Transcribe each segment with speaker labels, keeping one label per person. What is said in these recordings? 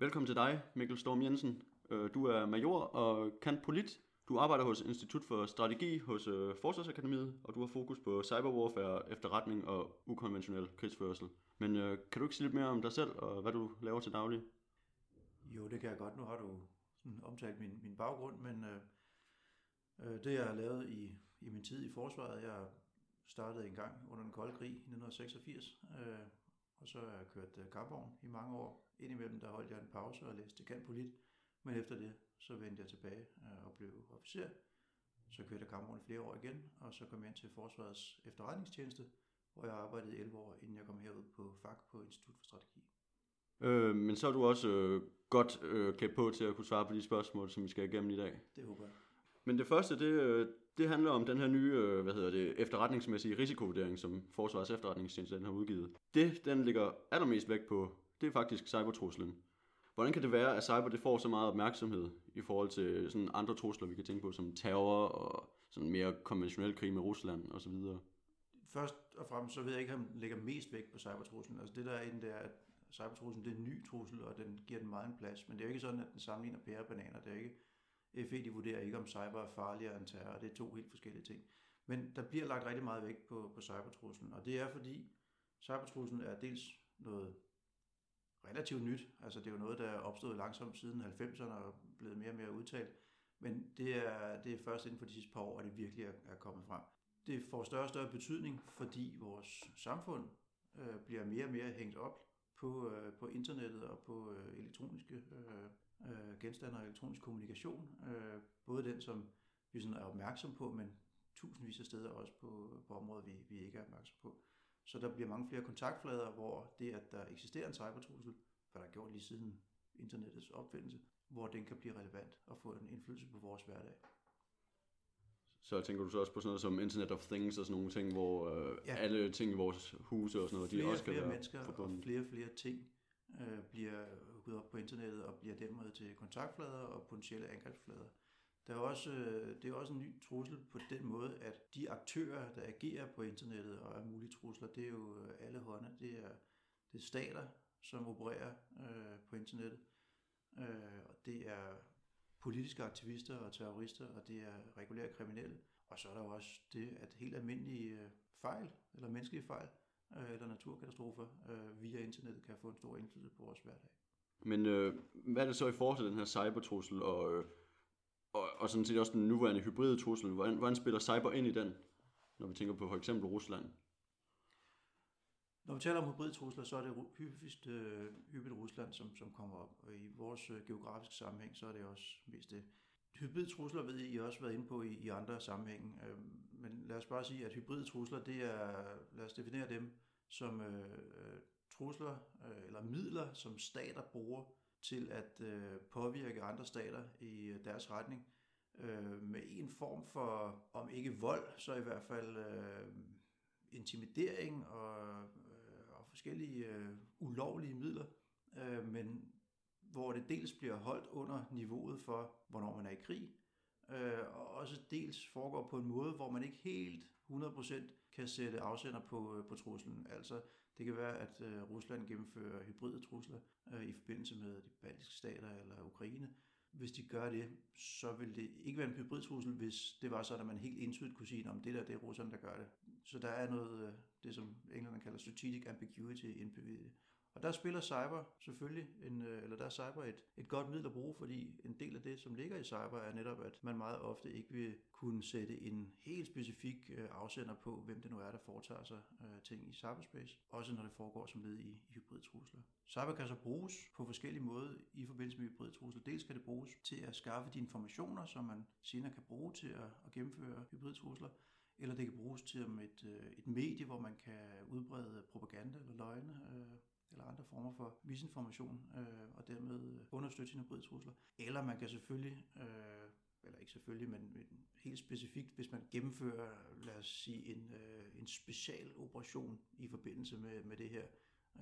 Speaker 1: Velkommen til dig, Mikkel Storm Jensen. Øh, du er major og kan polit. Du arbejder hos Institut for Strategi hos øh, Forsvarsakademiet, og du har fokus på cyberwarfare, efterretning og ukonventionel krigsførsel. Men øh, kan du ikke sige lidt mere om dig selv og hvad du laver til daglig?
Speaker 2: Jo, det kan jeg godt. Nu har du sådan omtalt min, min baggrund, men øh, øh, det jeg har lavet i, i min tid i forsvaret, jeg startede en gang under den kolde krig i 1986, øh, og så har jeg kørt øh, kampvogn i mange år. Indimellem der holdt jeg en pause og læste kan polit, men efter det så vendte jeg tilbage øh, og blev officer. Så kørte jeg kampvogn i flere år igen, og så kom jeg ind til Forsvarets efterretningstjeneste, hvor jeg arbejdede 11 år, inden jeg kom herud på FAK på Institut for Strategi.
Speaker 1: Øh, men så er du også øh, godt øh, klædt på til at kunne svare på de spørgsmål, som vi skal igennem i dag.
Speaker 2: Det håber jeg.
Speaker 1: Men det første, det, øh, det handler om den her nye øh, hvad hedder det, efterretningsmæssige risikovurdering, som Forsvarets efterretningstjeneste den har udgivet. Det, den ligger allermest vægt på, det er faktisk cybertruslen. Hvordan kan det være, at cyber det får så meget opmærksomhed i forhold til sådan andre trusler, vi kan tænke på, som terror og sådan mere konventionel krig med Rusland osv.?
Speaker 2: Først og fremmest, så ved jeg ikke, om den lægger mest vægt på cybertruslen. Altså det der er inden, det er, at cybertruslen det er en ny trussel, og den giver den meget en plads. Men det er jo ikke sådan, at den sammenligner pære og bananer. Det er ikke, FE de vurderer ikke, om cyber er farligere end terror. Det er to helt forskellige ting. Men der bliver lagt rigtig meget vægt på, på cybertruslen, og det er fordi cybertruslen er dels noget relativt nyt. Altså det er jo noget, der er opstået langsomt siden 90'erne og blevet mere og mere udtalt. Men det er, det er først inden for de sidste par år, at det virkelig er, er kommet frem. Det får større og større betydning, fordi vores samfund øh, bliver mere og mere hængt op på, øh, på internettet og på øh, elektroniske øh, øh, genstande og elektronisk kommunikation. Øh, både den, som vi sådan er opmærksom på, men tusindvis af steder også på, på områder, vi, vi ikke er opmærksom på. Så der bliver mange flere kontaktflader, hvor det, at der eksisterer en cybertrussel, hvad der er gjort lige siden internettets opfindelse, hvor den kan blive relevant og få en indflydelse på vores hverdag.
Speaker 1: Så tænker du så også på sådan noget som Internet of Things og sådan nogle ting, hvor øh, ja. alle ting i vores huse og sådan noget,
Speaker 2: flere,
Speaker 1: de også kan
Speaker 2: flere
Speaker 1: være
Speaker 2: mennesker
Speaker 1: forbundet.
Speaker 2: og flere og flere ting øh, bliver gået op på internettet og bliver dermed til kontaktflader og potentielle angrebsflader. Der er også, øh, det er også en ny trussel på den måde, at de aktører, der agerer på internettet og er mulige trusler, det er jo øh, alle hånde. Det er, det er stater, som opererer øh, på internettet. Øh, og det er politiske aktivister og terrorister, og det er regulære kriminelle. Og så er der jo også det, at helt almindelige øh, fejl, eller menneskelige fejl, øh, eller naturkatastrofer øh, via internettet kan få en stor indflydelse på vores hverdag.
Speaker 1: Men øh, hvad er det så i forhold til den her cybertrussel og, øh, og, og sådan set også den nuværende hybride trussel? Hvordan, hvordan spiller cyber ind i den, når vi tænker på for eksempel Rusland?
Speaker 2: Når vi taler om hybridtrusler, så er det hyppigst, øh, hyppigt Rusland, som, som kommer op. Og i vores øh, geografiske sammenhæng, så er det også mest det. Hybridtrusler ved I, I har også været inde på i, i andre sammenhænge. Øh, men lad os bare sige, at hybridtrusler, det er, lad os definere dem som øh, øh, trusler øh, eller midler, som stater bruger til at øh, påvirke andre stater i øh, deres retning øh, med en form for, om ikke vold, så i hvert fald øh, intimidering og, øh, og forskellige øh, ulovlige midler, øh, men hvor det dels bliver holdt under niveauet for, hvornår man er i krig, øh, og også dels foregår på en måde, hvor man ikke helt 100% kan sætte afsender på, øh, på truslen. Altså, det kan være, at øh, Rusland gennemfører hybride trusler øh, i forbindelse med de baltiske stater eller Ukraine. Hvis de gør det, så vil det ikke være en hybridtrussel, hvis det var sådan, at man helt entydigt kunne sige, om det der det er russerne, der gør det. Så der er noget, øh, det som englænderne kalder strategic ambiguity indbygget i det. Og der spiller cyber selvfølgelig, en, øh, eller der er cyber et, et godt middel at bruge, fordi en del af det, som ligger i cyber, er netop, at man meget ofte ikke vil kunne sætte en helt specifik øh, afsender på, hvem det nu er, der foretager sig øh, ting i cyberspace, også når det foregår som led i, i hybridtrusler. Cyber kan så bruges på forskellige måder i forbindelse med hybridtrusler. Dels kan det bruges til at skaffe de informationer, som man senere kan bruge til at, at gennemføre hybridtrusler, eller det kan bruges til et, et medie, hvor man kan udbrede propaganda eller løgne, eller andre former for misinformation, øh, og dermed øh, understøtte sine hybridtrusler. Eller man kan selvfølgelig, øh, eller ikke selvfølgelig, men, helt specifikt, hvis man gennemfører, lad os sige, en, øh, en special operation i forbindelse med, med det her,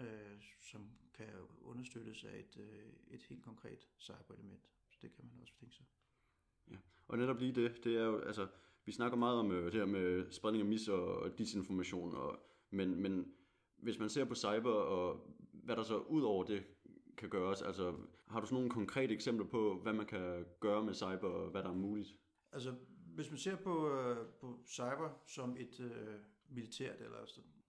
Speaker 2: øh, som kan understøttes af et, øh, et helt konkret cyberelement. Så det kan man også tænke sig.
Speaker 1: Ja. Og netop lige det, det er jo, altså, vi snakker meget om øh, det her med spredning af mis og disinformation, og, men, men hvis man ser på cyber og hvad der så ud over det kan gøres? Altså, har du sådan nogle konkrete eksempler på, hvad man kan gøre med cyber, og hvad der er muligt?
Speaker 2: Altså, hvis man ser på, øh, på cyber som et øh, militært eller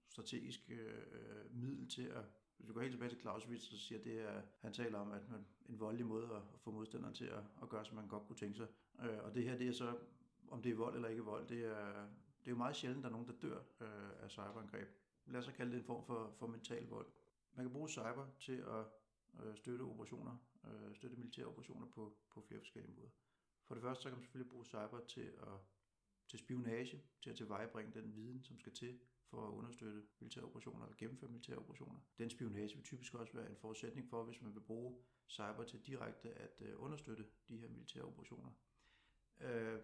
Speaker 2: strategisk øh, øh, middel til at hvis du går helt tilbage til Clausewitz, så siger det, at han taler om, at man, en voldelig måde at, få modstanderen til at, at gøre, som man godt kunne tænke sig. Øh, og det her, det er så, om det er vold eller ikke vold, det er, det er jo meget sjældent, der er nogen, der dør øh, af cyberangreb. Lad os så kalde det en form for, for mental vold. Man kan bruge cyber til at øh, støtte operationer, øh, støtte militære operationer på, på flere forskellige måder. For det første, så kan man selvfølgelig bruge cyber til at til spionage, til at tilvejebringe den viden, som skal til for at understøtte militære operationer eller gennemføre militære operationer. Den spionage vil typisk også være en forudsætning for, hvis man vil bruge cyber til direkte at øh, understøtte de her militære operationer. Øh,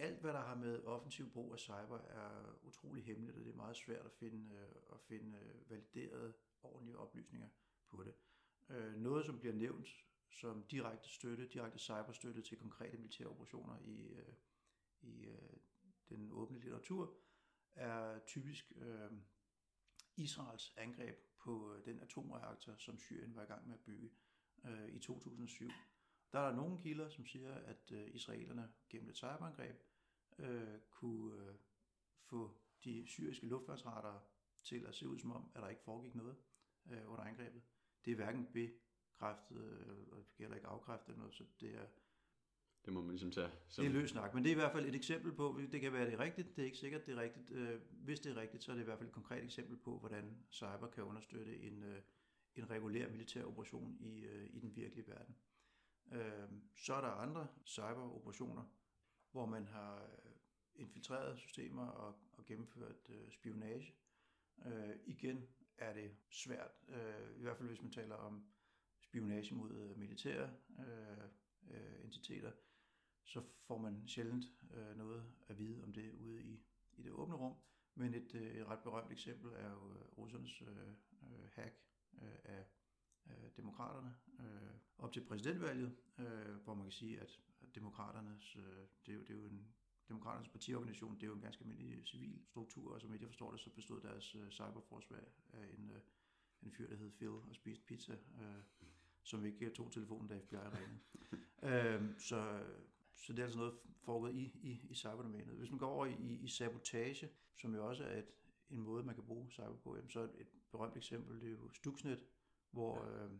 Speaker 2: alt, hvad der har med offensiv brug af cyber, er utrolig hemmeligt, og det er meget svært at finde, øh, at finde øh, validerede, ordentlige oplysninger på det. Øh, noget, som bliver nævnt som direkte støtte, direkte cyberstøtte til konkrete militære operationer i, i den åbne litteratur, er typisk øh, Israels angreb på den atomreaktor, som Syrien var i gang med at bygge øh, i 2007. Der er der nogle kilder, som siger, at øh, israelerne gennem et cyberangreb øh, kunne øh, få de syriske luftværnsradar til at se ud som om, at der ikke foregik noget øh, under angrebet. Det er hverken bekræftet, øh, det gælder ikke afkræftet noget, så det er
Speaker 1: det må man ligesom tage.
Speaker 2: Som... Det er løs snak, men det er i hvert fald et eksempel på, det kan være det er rigtigt, det er ikke sikkert det er rigtigt. Øh, hvis det er rigtigt, så er det i hvert fald et konkret eksempel på, hvordan cyber kan understøtte en, øh, en regulær militær operation i, øh, i den virkelige verden. Så er der andre cyberoperationer, hvor man har infiltreret systemer og, og gennemført øh, spionage. Øh, Igen er det svært, øh, i hvert fald hvis man taler om spionage mod øh, militære øh, øh, entiteter, så får man sjældent øh, noget at vide om det ude i, i det åbne rum. Men et, øh, et ret berømt eksempel er jo russernes øh, øh, hack øh, af øh, demokraterne øh, op til præsidentvalget, øh, hvor man kan sige, at demokraternes, øh, det, er jo, det er jo en Demokraternes partiorganisation, det er jo en ganske almindelig civil struktur, og som jeg forstår det, så bestod deres øh, cyberforsvar af en, øh, en fyr, der hed Phil og spiste pizza, øh, som ikke tog telefonen, da FBI ringede. øh, så så det er altså noget foregået i, i, i cyberdomænet. Hvis man går over i, i sabotage, som jo også er et, en måde, man kan bruge cyber på, jamen, så et berømt eksempel, det er jo Stuxnet, hvor, ja. øh,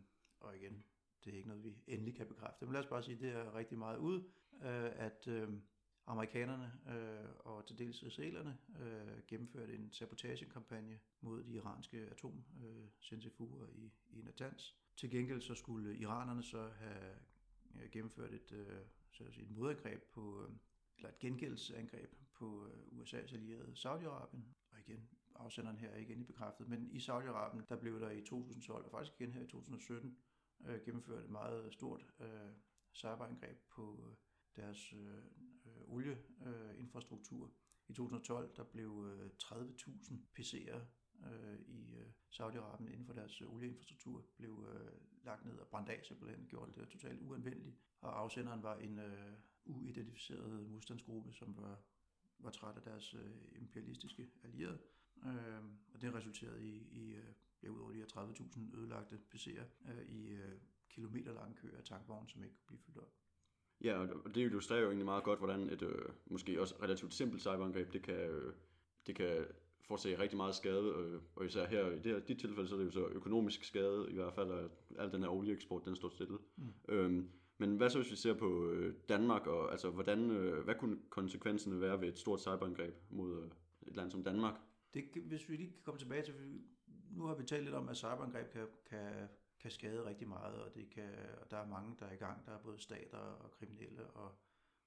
Speaker 2: og igen, det er ikke noget, vi endelig kan bekræfte, men lad os bare sige, det er rigtig meget ud, øh, at øh, amerikanerne øh, og til dels israelerne øh, gennemførte en sabotagekampagne mod de iranske atomcentrifuger øh, i, i Natanz. Til gengæld så skulle iranerne så have øh, gennemført et øh, så at sige, et modangreb på, øh, eller et gengældsangreb på øh, USA's allierede Saudi-Arabien. Og igen, afsenderen her er ikke endelig bekræftet, men i Saudi-Arabien, der blev der i 2012, og faktisk igen her i 2017, øh, gennemført et meget stort øh, cyberangreb på øh, deres øh, olieinfrastruktur. Øh, I 2012 der blev øh, 30.000 PC'er øh, i øh, Saudi-Arabien inden for deres øh, olieinfrastruktur blev øh, lagt ned og brændt af simpelthen, gjorde det totalt uanvendeligt. Og afsenderen var en øh, uidentificeret modstandsgruppe, som var, var træt af deres øh, imperialistiske allierede. Øh, og det resulterede i, i øh, ja, ud over de her 30.000 ødelagte PC'er, øh, i øh, kilometerlange køer af tankvogne, som ikke kunne blive fyldt op.
Speaker 1: Ja, og det illustrerer jo egentlig meget godt, hvordan et øh, måske også relativt simpelt cyberangreb, det kan, øh, det kan forårsage rigtig meget skade, øh, og især her i det her, dit tilfælde, så er det jo så økonomisk skade, i hvert fald, at al den her olieeksport, den står stille. Mm. Øhm, men hvad så, hvis vi ser på øh, Danmark, og altså, hvordan, øh, hvad kunne konsekvenserne være ved et stort cyberangreb mod øh, et land som Danmark?
Speaker 2: Det, hvis vi lige kan komme tilbage til, nu har vi talt lidt om, at cyberangreb kan, kan, kan skade rigtig meget, og, det kan, og der er mange, der er i gang. Der er både stater og kriminelle og,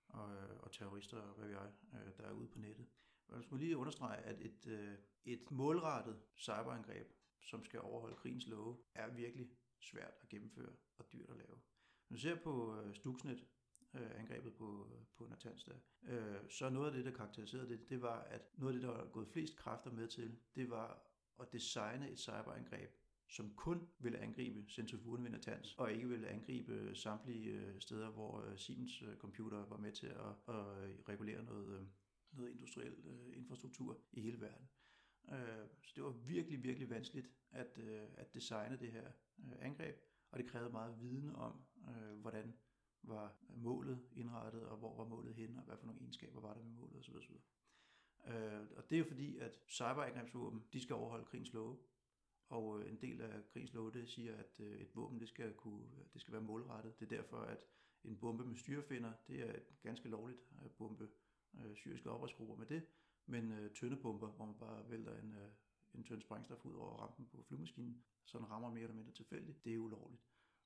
Speaker 2: og, og terrorister og hvad vi er, øh, der er ude på nettet. Jeg skulle lige understrege, at et, øh, et målrettet cyberangreb, som skal overholde krigens love, er virkelig svært at gennemføre og dyrt at lave. Når du ser på øh, Stuxnet, øh, angrebet på, på Natanz der, øh, så noget af det, der karakteriserede det, det var, at noget af det, der var gået flest kræfter med til, det var at designe et cyberangreb, som kun ville angribe centrifugen og ikke ville angribe samtlige øh, steder, hvor øh, Siemens øh, computer var med til at, at regulere noget, noget industriel infrastruktur i hele verden. Så det var virkelig, virkelig vanskeligt at, at designe det her angreb, Og det krævede meget viden om, hvordan var målet indrettet, og hvor var målet hen, og hvad for nogle egenskaber var der med målet osv. osv. Og det er jo fordi, at cyberangrebsvåben, de skal overholde krigens love. Og øh, en del af krigens love, det siger, at øh, et våben, det skal, kunne, det skal være målrettet. Det er derfor, at en bombe med styrefinder, det er ganske lovligt at bombe øh, syriske oprørsgrupper med det. Men øh, tøndebomber, hvor man bare vælter en, øh, en tynd sprængstof ud over rampen på flyvemaskinen, så den rammer mere eller mindre tilfældigt, det er ulovligt.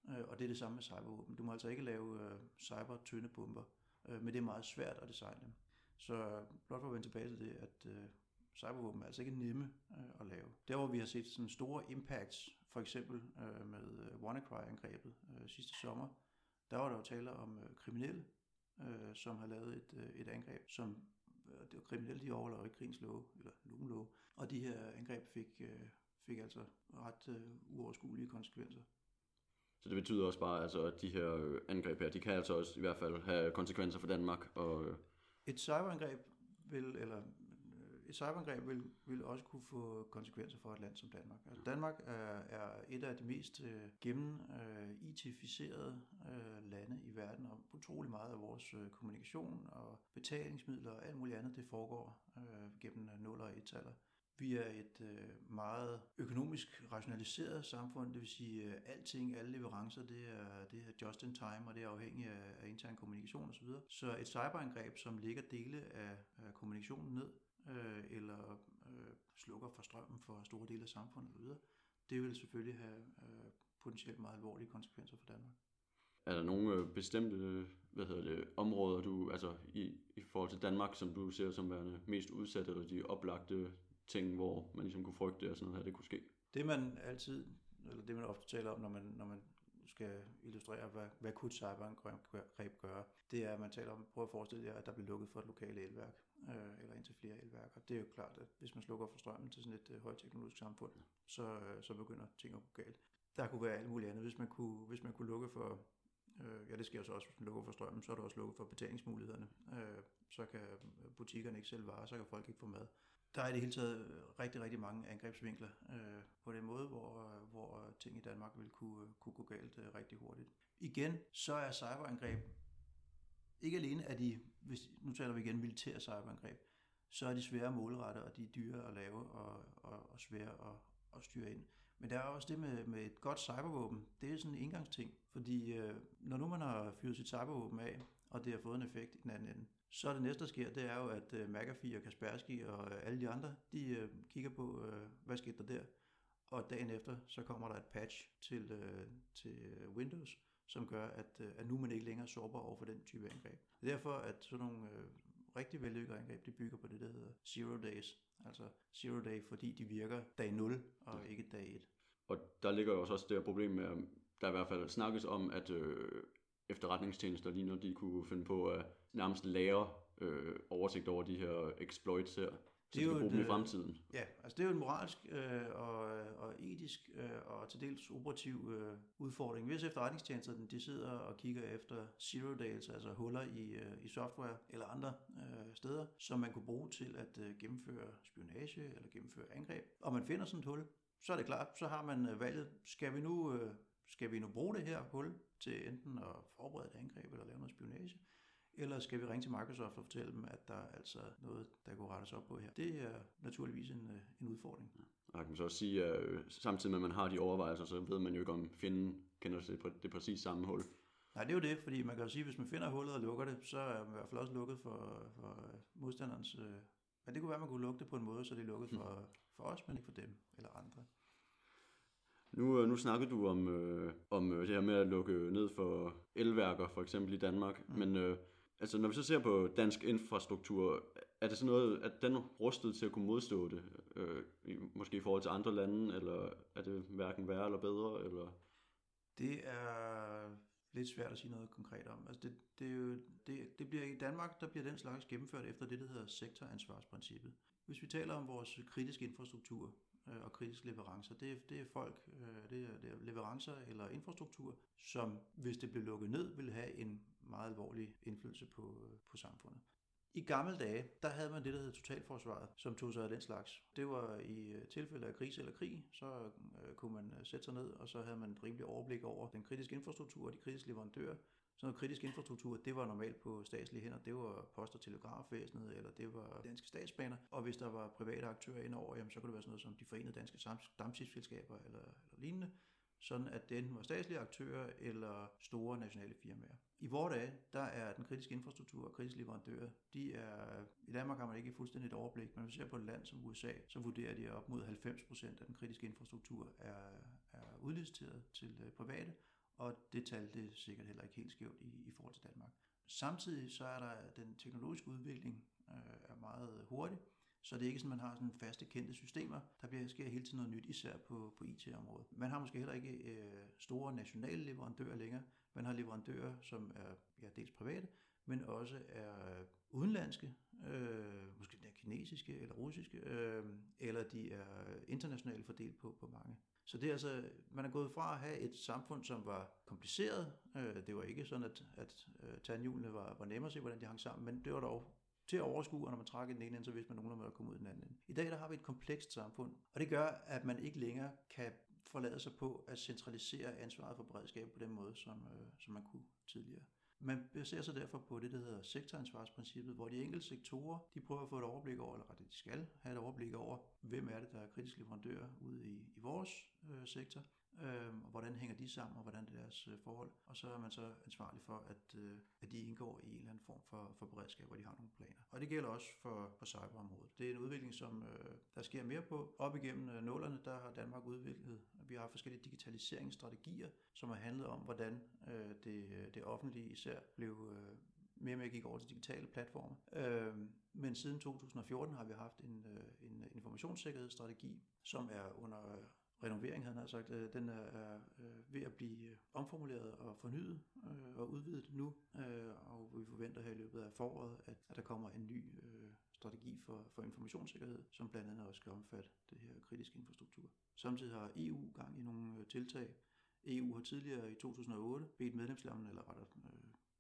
Speaker 2: Øh, og det er det samme med cybervåben. Du må altså ikke lave øh, cyber-tøndebomber, øh, men det er meget svært at designe dem. Så blot for at vende tilbage til det, at øh, cybervåben er altså ikke nemme øh, at lave. Der hvor vi har set sådan store impacts, for eksempel øh, med øh, WannaCry-angrebet øh, sidste sommer, der var der jo tale om øh, kriminelle, øh, som har lavet et, øh, et angreb, som øh, det var kriminelle, de overholder ikke krigens love, eller love, og de her angreb fik, øh, fik altså ret øh, uoverskuelige konsekvenser.
Speaker 1: Så det betyder også bare, altså, at de her øh, angreb her, de kan altså også i hvert fald have konsekvenser for Danmark. Og, øh,
Speaker 2: et cyberangreb vil, eller et cyberangreb vil, vil også kunne få konsekvenser for et land som Danmark. Altså Danmark er, er et af de mest øh, gennem øh, IT-ficerede øh, lande i verden, og utrolig meget af vores øh, kommunikation og betalingsmidler og alt muligt andet, det foregår øh, gennem 0 og 1-taller. Vi er et øh, meget økonomisk rationaliseret samfund, det vil sige, at øh, alting, alle leverancer, det er, det er just in time, og det er afhængigt af, af intern kommunikation osv. Så et cyberangreb, som lægger dele af, af kommunikationen ned, øh, eller øh, slukker for strømmen for store dele af samfundet osv., det vil selvfølgelig have øh, potentielt meget alvorlige konsekvenser for Danmark.
Speaker 1: Er der nogle øh, bestemte hvad hedder det, områder, du, altså i, i forhold til Danmark, som du ser som værende mest udsatte, eller de oplagte ting, hvor man ligesom kunne frygte, at sådan noget her, det kunne ske.
Speaker 2: Det man altid, eller det man ofte taler om, når man, når man skal illustrere, hvad, hvad kunne cyberangreb gøre, det er, at man taler om, prøv at forestille jer, at der bliver lukket for et lokale elværk, øh, eller indtil flere elværker. Det er jo klart, at hvis man slukker for strømmen til sådan et øh, højteknologisk samfund, så, øh, så begynder ting at gå galt. Der kunne være alt muligt andet. Hvis man kunne, hvis man kunne lukke for, øh, ja det sker så også, hvis man lukker for strømmen, så er der også lukket for betalingsmulighederne. Øh, så kan butikkerne ikke sælge varer, så kan folk ikke få mad der er i det hele taget rigtig, rigtig mange angrebsvinkler øh, på den måde, hvor, hvor ting i Danmark vil kunne, kunne gå galt øh, rigtig hurtigt. Igen, så er cyberangreb ikke alene er de, hvis, nu taler vi igen militære cyberangreb, så er de svære at målrette, og de er dyre at lave og, og, og svære at, at styre ind. Men der er også det med, med et godt cybervåben, det er sådan en indgangsting, fordi øh, når nu man har fyret sit cybervåben af, og det har fået en effekt i den anden ende, så det næste, der sker, det er jo, at øh, McAfee og Kaspersky og øh, alle de andre, de øh, kigger på, øh, hvad skete der der? Og dagen efter, så kommer der et patch til, øh, til øh, Windows, som gør, at, uh, at nu er man ikke længere sårbar over for den type angreb. Det er derfor, at sådan nogle uh, rigtig vellykkede angreb, de bygger på det, der hedder Zero Days. Altså Zero Day, fordi de virker dag 0 og ikke dag 1.
Speaker 1: Og der ligger jo også det her problem med, at der i hvert fald snakkes om, at øh, efterretningstjenester lige når de kunne finde på at nærmest lære øh, oversigt over de her exploits her, det er bruge dem i øh, fremtiden.
Speaker 2: Ja, altså det er jo en moralsk øh, og, og etisk øh, og til dels operativ øh, udfordring. Hvis efterretningstjenesterne de sidder og kigger efter zero days, altså huller i, øh, i software eller andre øh, steder, som man kunne bruge til at øh, gennemføre spionage eller gennemføre angreb, og man finder sådan et hul, så er det klart, så har man øh, valget, skal vi nu øh, skal vi nu bruge det her hul til enten at forberede et angreb eller lave noget spionage? Eller skal vi ringe til Microsoft og fortælle dem, at der er altså noget, der kunne rettes op på her? Det er naturligvis en, øh, en udfordring. Ja.
Speaker 1: Og kan så også sige, at øh, samtidig med, at man har de overvejelser, så ved man jo ikke, om fjenden kender det, det præcis samme hul.
Speaker 2: Nej, det er jo det, fordi man kan jo sige, at hvis man finder hullet og lukker det, så er man i hvert fald også lukket for, for modstanderens... Øh, men det kunne være, at man kunne lukke det på en måde, så det er lukket for, for os, men ikke for dem eller andre.
Speaker 1: Nu, nu snakkede du om, øh, om det her med at lukke ned for elværker, for eksempel i Danmark. Mm. Men øh, altså, når vi så ser på dansk infrastruktur, er det sådan noget, at den rustet til at kunne modstå det? Øh, måske i forhold til andre lande, eller er det hverken værre eller bedre? Eller?
Speaker 2: Det er lidt svært at sige noget konkret om. Altså det, det, er jo, det, det bliver i Danmark, der bliver den slags gennemført efter det, der hedder sektoransvarsprincippet. Hvis vi taler om vores kritiske infrastruktur, øh, og kritiske leverancer. Det, det er folk, øh, det, er, det er leverancer eller infrastruktur, som hvis det blev lukket ned, vil have en meget alvorlig indflydelse på, øh, på samfundet. I gamle dage, der havde man det, der hed totalforsvaret, som tog sig af den slags. Det var i øh, tilfælde af krise eller krig, så øh, kunne man øh, sætte sig ned, og så havde man et rimeligt overblik over den kritiske infrastruktur og de kritiske leverandører. Sådan noget kritisk infrastruktur, det var normalt på statslige hænder. Det var post- og telegrafvæsenet, eller det var danske statsbaner. Og hvis der var private aktører indover, jamen, så kunne det være sådan noget som de forenede danske dammskibsselskaber eller, eller lignende sådan at det enten var statslige aktører eller store nationale firmaer. I vores dage, der er den kritiske infrastruktur og kritiske leverandører, de er, i Danmark har man ikke fuldstændigt overblik, men hvis vi ser på et land som USA, så vurderer de, at op mod 90% af den kritiske infrastruktur er, er udliciteret til øh, private, og det tal det er sikkert heller ikke helt skævt i, i forhold til Danmark. Samtidig så er der den teknologiske udvikling øh, er meget hurtig, så det er ikke sådan, man har sådan faste kendte systemer. Der bliver, sker hele tiden noget nyt, især på, på IT-området. Man har måske heller ikke øh, store nationale leverandører længere. Man har leverandører, som er ja, dels private, men også er udenlandske, øh, måske er kinesiske eller russiske, øh, eller de er internationalt fordelt på, på mange. Så det er altså, man er gået fra at have et samfund, som var kompliceret. Øh, det var ikke sådan, at, at øh, tandhjulene var, var nemmere at se, hvordan de hang sammen, men det var dog til at overskue, og når man trækker den ene ende, så vidste man nogenlunde, at komme ud i den anden ende. I dag der har vi et komplekst samfund, og det gør, at man ikke længere kan forlade sig på at centralisere ansvaret for beredskab på den måde, som, øh, som man kunne tidligere. Man baserer sig derfor på det, der hedder sektoransvarsprincippet, hvor de enkelte sektorer, de prøver at få et overblik over, eller rettere de skal have et overblik over, hvem er det, der er kritisk leverandør ude i, i vores øh, sektor, øh, og hvordan hænger de sammen, og hvordan er deres øh, forhold. Og så er man så ansvarlig for, at, øh, at de indgår i en eller anden form for, for beredskab, hvor de har nogle planer. Og det gælder også for, for cyberområdet. Det er en udvikling, som øh, der sker mere på. Op igennem øh, nålerne, der har Danmark udviklet, vi har forskellige digitaliseringsstrategier, som har handlet om, hvordan øh, det, øh, det offentlige især blev øh, mere og mere gik over til digitale platforme. Øh, men siden 2014 har vi haft en, øh, en informationssikkerhedsstrategi, som er under renovering, havde han sagt, øh, den er øh, ved at blive øh, omformuleret og fornyet øh, og udvidet nu, og vi forventer her i løbet af foråret, at, at der kommer en ny strategi for, for informationssikkerhed, som blandt andet også skal omfatte det her kritiske infrastruktur. Samtidig har EU gang i nogle tiltag. EU har tidligere i 2008 bedt medlemslandene, eller rettere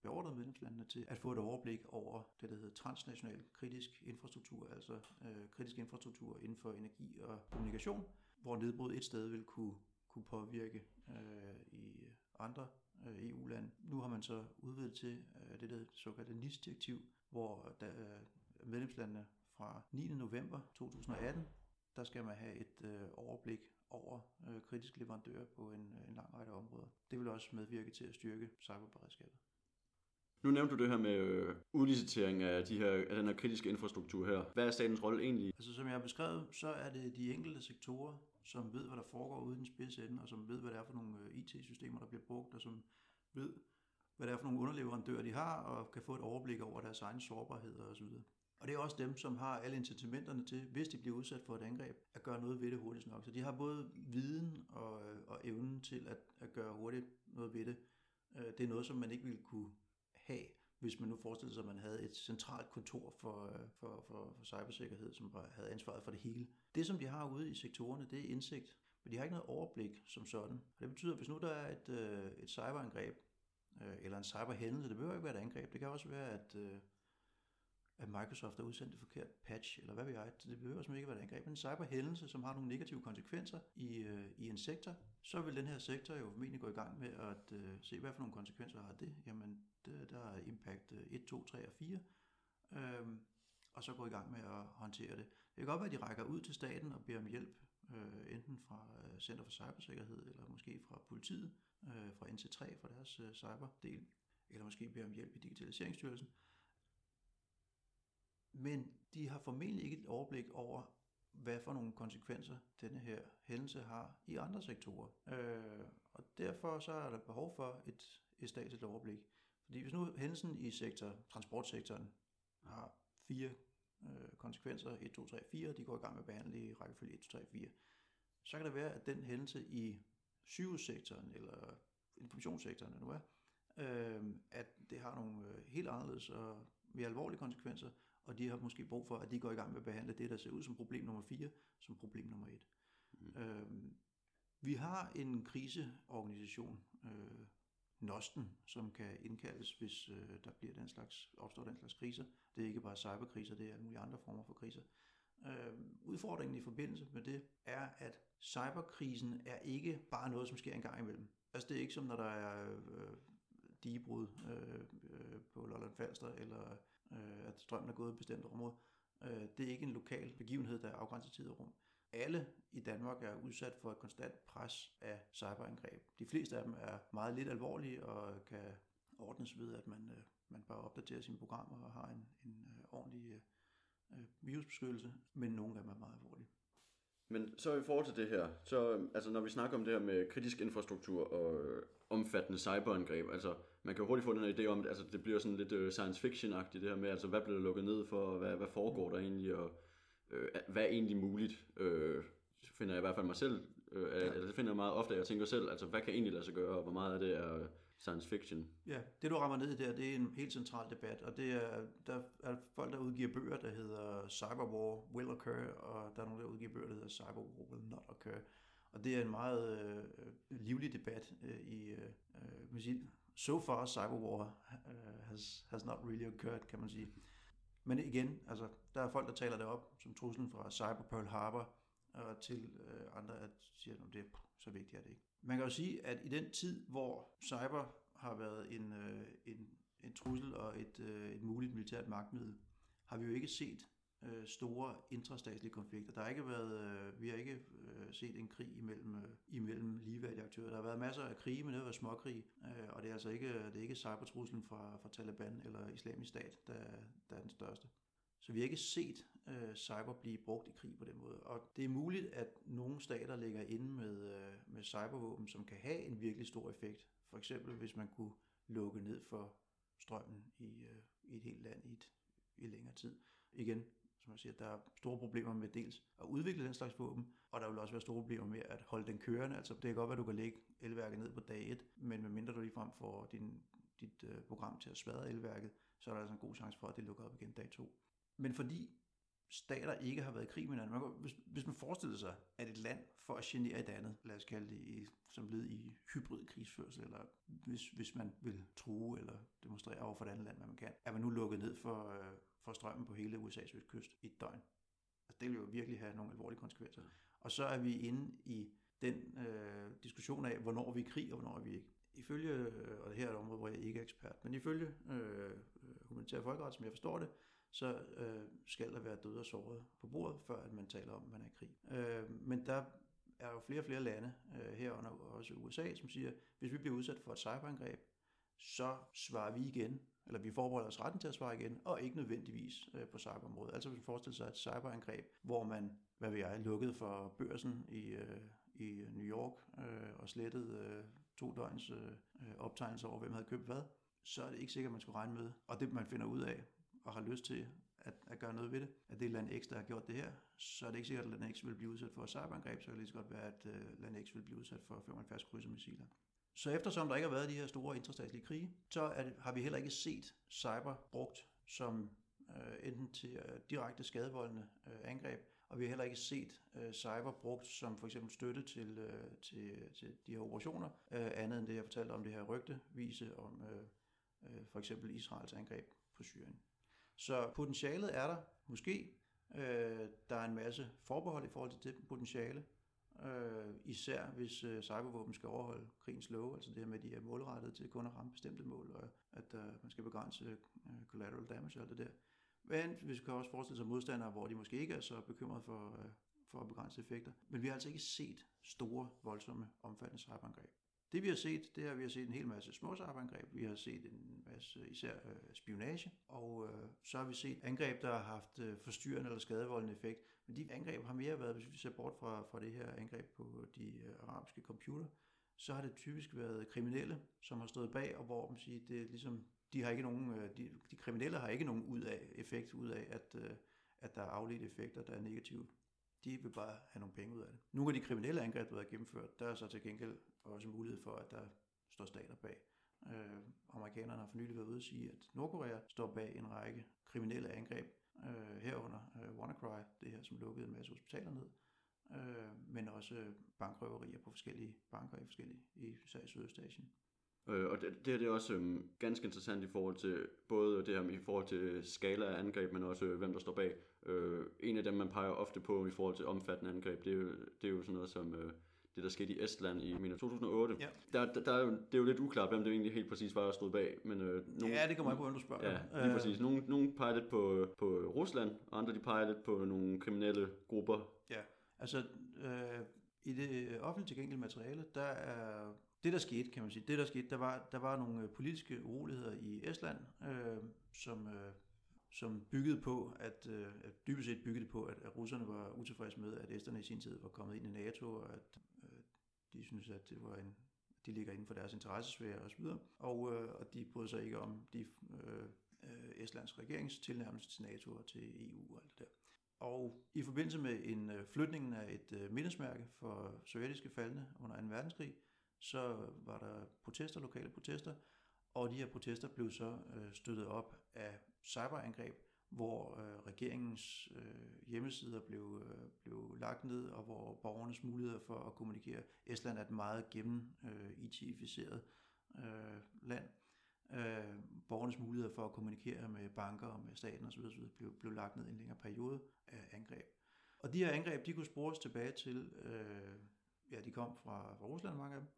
Speaker 2: beordret medlemslandene til at få et overblik over det, der hedder transnational kritisk infrastruktur, altså øh, kritisk infrastruktur inden for energi og kommunikation, hvor nedbrud et sted vil kunne, kunne påvirke øh, i andre øh, EU-lande. Nu har man så udvidet til øh, det der såkaldte NIS-direktiv, hvor der, øh, medlemslandene fra 9. november 2018, der skal man have et øh, overblik over øh, kritiske leverandører på en, en lang række områder. Det vil også medvirke til at styrke cyberberedskabet.
Speaker 1: Nu nævnte du det her med øh, udlicitering af, de her, af den her kritiske infrastruktur her. Hvad er statens rolle egentlig?
Speaker 2: Altså som jeg har beskrevet, så er det de enkelte sektorer, som ved, hvad der foregår ude i den spidse ende, og som ved, hvad det er for nogle øh, IT-systemer, der bliver brugt, og som ved, hvad det er for nogle underleverandører, de har, og kan få et overblik over deres egne sårbarheder osv. Og det er også dem, som har alle incitamenterne til, hvis de bliver udsat for et angreb, at gøre noget ved det hurtigt nok. Så de har både viden og, øh, og evnen til at, at gøre hurtigt noget ved det. Øh, det er noget, som man ikke ville kunne have, hvis man nu forestiller sig, at man havde et centralt kontor for, øh, for, for, for cybersikkerhed, som havde ansvaret for det hele. Det, som de har ude i sektorerne, det er indsigt, men de har ikke noget overblik som sådan. Og det betyder, at hvis nu der er et, øh, et cyberangreb, øh, eller en cyberhændelse, det behøver ikke være et angreb, det kan også være, at, øh, at Microsoft har udsendt et forkert patch, eller hvad ved jeg, det behøver som ikke være et angreb, men en cyberhændelse, som har nogle negative konsekvenser i, øh, i en sektor, så vil den her sektor jo formentlig gå i gang med at øh, se, hvad for nogle konsekvenser har det. Jamen, det, der er impact 1, 2, 3 og 4, øh, og så gå i gang med at håndtere det. Det kan godt være, at de rækker ud til staten og beder om hjælp, øh, enten fra øh, Center for Cybersikkerhed, eller måske fra politiet, øh, fra NC3 for deres øh, cyberdel, eller måske beder om hjælp i Digitaliseringsstyrelsen. Men de har formentlig ikke et overblik over, hvad for nogle konsekvenser denne her hændelse har i andre sektorer. Øh, og derfor så er der behov for et, et statsligt overblik. Fordi hvis nu hændelsen i sektor, transportsektoren har fire øh, konsekvenser, 1, 2, 3, 4, de går i gang med at behandle i rækkefølge 1, 2, 3, 4, så kan det være, at den hændelse i sygehussektoren eller informationssektoren, nu er, øh, at det har nogle øh, helt anderledes og mere alvorlige konsekvenser, og de har måske brug for, at de går i gang med at behandle det, der ser ud som problem nummer 4, som problem nummer 1. Mm. Øh, vi har en kriseorganisation, øh, Nosten, som kan indkaldes, hvis øh, der bliver den slags, opstår den slags kriser. Det er ikke bare cyberkriser, det er alle mulige andre former for kriser. Øh, udfordringen i forbindelse med det er, at cyberkrisen er ikke bare noget, som sker en gang imellem. Altså det er ikke som, når der er øh, digebrud øh, øh, på Lolland Falster, eller øh, at strømmen er gået i et bestemt område. Øh, det er ikke en lokal begivenhed, der er afgrænset tid og rum. Alle i Danmark er udsat for et konstant pres af cyberangreb. De fleste af dem er meget lidt alvorlige og kan ordnes ved, at man, øh, man bare opdaterer sine programmer og har en, en øh, ordentlig øh, øh virusbeskyttelse, men nogle af dem er meget alvorlige.
Speaker 1: Men så i forhold til det her, så altså når vi snakker om det her med kritisk infrastruktur og øh, omfattende cyberangreb, altså man kan hurtigt få den her idé om, at altså, det bliver sådan lidt øh, science fiction-agtigt det her med, altså hvad bliver der lukket ned for, og hvad, hvad foregår der egentlig, og øh, hvad er egentlig muligt, øh, finder jeg i hvert fald mig selv, øh, ja. eller det finder jeg meget ofte, at jeg tænker selv, altså hvad kan egentlig lade sig gøre, og hvor meget af det er science fiction.
Speaker 2: Ja, det du rammer ned i der, det er en helt central debat, og det er, der er folk, der udgiver bøger, der hedder Cyberwar Will Occur, og der er nogen, der udgiver bøger, der hedder Cyberwar Will Not Occur. Og det er en meget øh, livlig debat øh, i, øh, man siger, so far Cyberwar uh, has, has not really occurred, kan man sige. Men igen, altså, der er folk, der taler det op som truslen fra Cyber Pearl Harbor, og til øh, andre, at siger, at det er så vigtigt er det ikke. Man kan jo sige, at i den tid, hvor cyber har været en, øh, en, en trussel og et, øh, et muligt militært magtmiddel, har vi jo ikke set øh, store intrastatslige konflikter. Der har ikke været, øh, vi har ikke øh, set en krig imellem, øh, imellem ligeværdige aktører. Der har været masser af krige, men det har været småkrig, øh, og det er altså ikke, det er ikke cybertruslen fra, fra Taliban eller islamisk stat, der, der er den største. Så vi har ikke set øh, cyber blive brugt i krig på den måde. Og det er muligt, at nogle stater ligger inde med, øh, med cybervåben, som kan have en virkelig stor effekt. For eksempel hvis man kunne lukke ned for strømmen i, øh, i et helt land i, et, i længere tid. Igen, som jeg siger, der er store problemer med dels at udvikle den slags våben, og der vil også være store problemer med at holde den kørende. Altså det kan godt være, at du kan lægge elværket ned på dag 1, men medmindre du ligefrem får din, dit øh, program til at smadre elværket, så er der altså en god chance for, at det lukker op igen dag 2. Men fordi stater ikke har været i krig med hinanden. Man kan, hvis, hvis man forestiller sig, at et land for at genere et andet, lad os kalde det i, som led i hybrid krigsførsel, eller hvis, hvis man vil true eller demonstrere over for et andet land, hvad man kan, er man nu lukket ned for, øh, for strømmen på hele USA's østkyst i et døgn. Altså, det vil jo virkelig have nogle alvorlige konsekvenser. Og så er vi inde i den øh, diskussion af, hvornår vi er i krig, og hvornår er vi ikke. Ifølge, øh, og det her er et område, hvor jeg ikke er ekspert, men ifølge øh, humanitær folkeret, som jeg forstår det, så øh, skal der være døde og såret på bordet, før at man taler om, at man er i krig. Øh, men der er jo flere og flere lande, øh, herunder også USA, som siger, hvis vi bliver udsat for et cyberangreb, så svarer vi igen, eller vi forbereder os retten til at svare igen, og ikke nødvendigvis øh, på cyberområdet. Altså hvis man forestiller sig et cyberangreb, hvor man, hvad ved jeg, lukkede for børsen i, øh, i New York øh, og slettede to døgns optegnelser over, hvem havde købt hvad, så er det ikke sikkert, man skulle regne med. Og det man finder ud af, og har lyst til at, at gøre noget ved det, at det er land X, der har gjort det her, så er det ikke sikkert, at land X vil blive udsat for et cyberangreb, så kan det lige så godt være, at land X vil blive udsat for 75 krydsermissiler. Så eftersom der ikke har været de her store interstatslige krige, så er det, har vi heller ikke set cyber brugt som øh, enten til øh, direkte skadevoldende øh, angreb, og vi har heller ikke set øh, cyber brugt som for eksempel støtte til, øh, til, til de her operationer, øh, andet end det, jeg fortalte om det her rygtevise om øh, øh, for eksempel Israels angreb på Syrien. Så potentialet er der måske. Øh, der er en masse forbehold i forhold til det potentiale. Øh, især hvis øh, cybervåben skal overholde krigens love, altså det her med, at de er målrettet til kun at ramme bestemte mål, og at øh, man skal begrænse øh, collateral damage og alt det der. Men vi kan også forestille sig modstandere, hvor de måske ikke er så bekymrede for, øh, for at begrænse effekter. Men vi har altså ikke set store, voldsomme, omfattende cyberangreb. Det vi har set, det er, at vi har set en hel masse småsabangreb, vi har set en masse især øh, spionage, og øh, så har vi set angreb, der har haft øh, forstyrrende eller skadevoldende effekt. Men de angreb har mere været, hvis vi ser bort fra, fra det her angreb på de øh, arabiske computer, så har det typisk været kriminelle, som har stået bag, og hvor man siger, det er ligesom, de har ikke nogen, øh, de, de kriminelle har ikke nogen ud af effekt ud af, at, øh, at der er afledte effekter, der er negativt. De vil bare have nogle penge ud af det. Nogle af de kriminelle angreb, der er gennemført, der er så til gengæld også mulighed for, at der står stater bag. Øh, amerikanerne har for nylig været ude at sige, at Nordkorea står bag en række kriminelle angreb, øh, herunder øh, WannaCry, det her, som lukkede en masse hospitaler ned, øh, men også øh, bankrøverier på forskellige banker i forskellige, i især i Sydøstasien.
Speaker 1: Øh, og det, det her det er også øh, ganske interessant i forhold til både det her i forhold til skala af angreb, men også øh, hvem der står bag. Øh, en af dem, man peger ofte på i forhold til omfattende angreb, det er jo, det er jo sådan noget som øh, det, der skete i Estland i mener, 2008.
Speaker 2: Ja.
Speaker 1: Der, der, der er jo, det er jo lidt uklart, hvem det egentlig helt præcis var, der stod bag. Men, øh, nogle,
Speaker 2: Ja, det kommer an på, hvem du spørger.
Speaker 1: Ja, lige præcis. Nogle, nogle peger lidt på, på Rusland, og andre de peger lidt på nogle kriminelle grupper.
Speaker 2: Ja, altså øh, i det offentligt tilgængelige materiale, der er det, der skete, kan man sige, det der skete, der var, der var nogle øh, politiske uroligheder i Estland, øh, som, øh, som byggede på, at, øh, at dybest set byggede på, at, at russerne var utilfredse med, at esterne i sin tid var kommet ind i NATO, og at øh, de synes, at det var en, de ligger inden for deres interessesfære osv., og, øh, og de bryder sig ikke om de øh, øh, Estlands regerings tilnærmelse til NATO og til EU og alt det der. Og i forbindelse med en øh, flytningen af et øh, mindesmærke for sovjetiske faldne under 2. verdenskrig, så var der protester, lokale protester, og de her protester blev så øh, støttet op af cyberangreb, hvor øh, regeringens øh, hjemmesider blev, øh, blev lagt ned, og hvor borgernes muligheder for at kommunikere. Estland er et meget gennem øh, IT-ificeret øh, land. Øh, borgernes muligheder for at kommunikere med banker og med staten osv. osv. Blev, blev lagt ned i en længere periode af angreb. Og de her angreb, de kunne spores tilbage til, øh, ja, de kom fra, fra Rusland, mange af dem,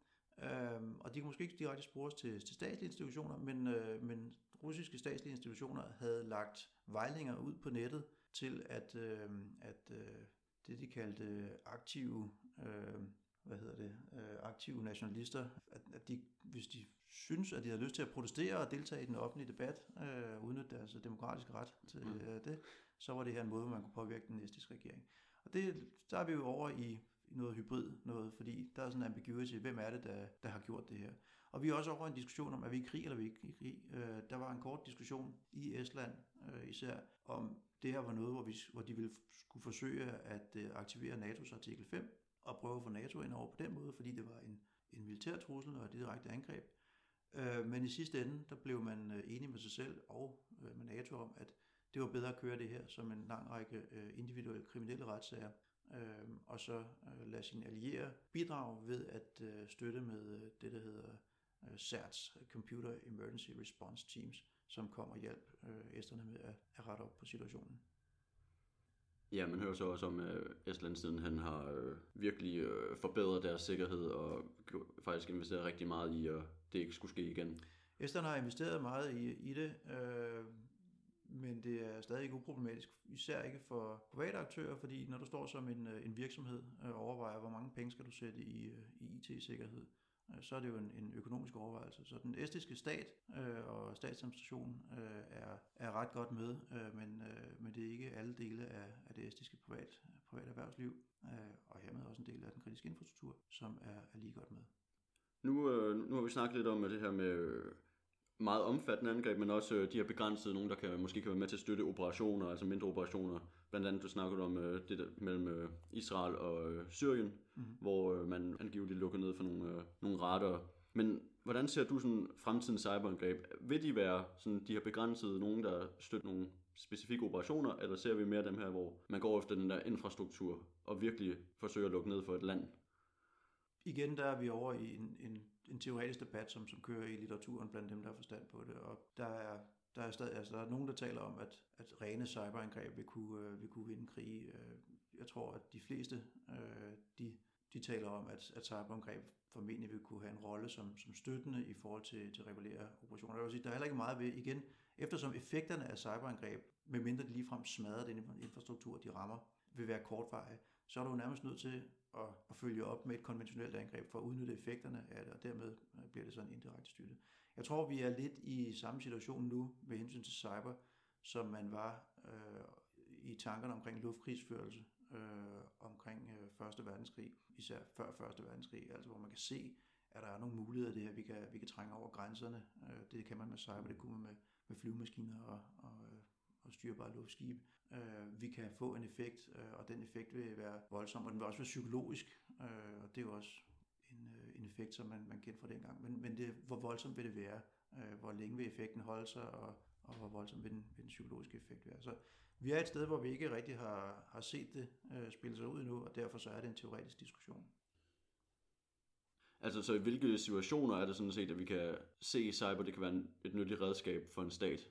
Speaker 2: øh, og de kunne måske ikke direkte spores til, til statslige institutioner, men, øh, men russiske statslige institutioner havde lagt vejlinger ud på nettet til, at, øh, at øh, det, de kaldte aktive, øh, hvad hedder det, øh, aktive nationalister, at, at de, hvis de synes, at de havde lyst til at protestere og deltage i den offentlige debat, øh, udnytte deres demokratiske ret til øh, det, så var det her en måde, man kunne påvirke den estiske regering. Og det, der er vi jo over i noget hybrid noget, fordi der er sådan en ambiguity, hvem er det, der, der har gjort det her. Og vi er også over en diskussion om, er vi i krig eller er vi ikke i krig. Øh, der var en kort diskussion i Estland øh, især, om det her var noget, hvor, vi, hvor de ville skulle forsøge at øh, aktivere NATO's artikel 5, og prøve at få NATO ind over på den måde, fordi det var en, en militær trussel og et direkte angreb. Øh, men i sidste ende, der blev man øh, enig med sig selv og øh, med NATO om, at det var bedre at køre det her som en lang række øh, individuelle kriminelle retssager, øh, og så øh, lade sine allierede bidrage ved at øh, støtte med øh, det, der hedder CERTS, Computer Emergency Response Teams, som kom og hjalp øh, esterne med at, at rette op på situationen.
Speaker 1: Ja, man hører så også om, at Estland siden han har øh, virkelig øh, forbedret deres sikkerhed og faktisk investeret rigtig meget i, at det ikke skulle ske igen.
Speaker 2: Estland har investeret meget i, i det, øh, men det er stadig ikke uproblematisk, især ikke for private aktører, fordi når du står som en, en virksomhed og overvejer, hvor mange penge skal du sætte i, i IT-sikkerhed, Øh, så er det jo en, en økonomisk overvejelse. Så den estiske stat øh, og statsadministrationen øh, er, er ret godt med, øh, men, øh, men det er ikke alle dele af, af det estiske privat, privat erhvervsliv, øh, og hermed også en del af den kritiske infrastruktur, som er, er lige godt med.
Speaker 1: Nu, øh, nu har vi snakket lidt om det her med øh, meget omfattende angreb, men også øh, de her begrænsede, nogen der kan, måske kan være med til at støtte operationer, altså mindre operationer. Blandt andet du snakkede om øh, det der mellem øh, Israel og øh, Syrien, mm-hmm. hvor øh, man angiveligt lukker ned for nogle, øh, nogle radar. Men hvordan ser du sådan fremtidens cyberangreb? Vil de være sådan de her begrænsede, nogen der støtter nogle specifikke operationer, eller ser vi mere dem her, hvor man går efter den der infrastruktur og virkelig forsøger at lukke ned for et land?
Speaker 2: Igen, der er vi over i en, en, en teoretisk debat, som, som kører i litteraturen blandt dem, der har forstand på det, og der er der er, stadig, altså, der er nogen, der taler om, at, at rene cyberangreb vil kunne, øh, vil kunne vinde krig. Øh, jeg tror, at de fleste øh, de, de taler om, at, at cyberangreb formentlig vil kunne have en rolle som, som støttende i forhold til, til regulære operationer. Jeg vil sige, der er heller ikke meget ved, igen, eftersom effekterne af cyberangreb, medmindre de ligefrem smadrer den infrastruktur, de rammer, vil være kortvarige, så er du nærmest nødt til at, at følge op med et konventionelt angreb for at udnytte effekterne af det, og dermed øh, bliver det sådan indirekte støtte. Jeg tror, vi er lidt i samme situation nu med hensyn til cyber, som man var øh, i tankerne omkring luftkrigsførelse øh, omkring øh, 1. verdenskrig, især før 1. verdenskrig, altså hvor man kan se, at der er nogle muligheder det her, vi kan, vi kan trænge over grænserne. Øh, det kan man med cyber, det kunne man med, med flyvemaskiner og, og, øh, og styrbare luftskibe. Øh, vi kan få en effekt, øh, og den effekt vil være voldsom, og den vil også være psykologisk, øh, og det er jo også effekt, som man, man kendte fra dengang. Men, men det, hvor voldsomt vil det være? Øh, hvor længe vil effekten holde sig, og, og hvor voldsomt vil den, vil den psykologiske effekt være? Så vi er et sted, hvor vi ikke rigtig har, har set det øh, spille sig ud endnu, og derfor så er det en teoretisk diskussion.
Speaker 1: Altså, så i hvilke situationer er det sådan set, at vi kan se cyber, det kan være et nyttigt redskab for en stat?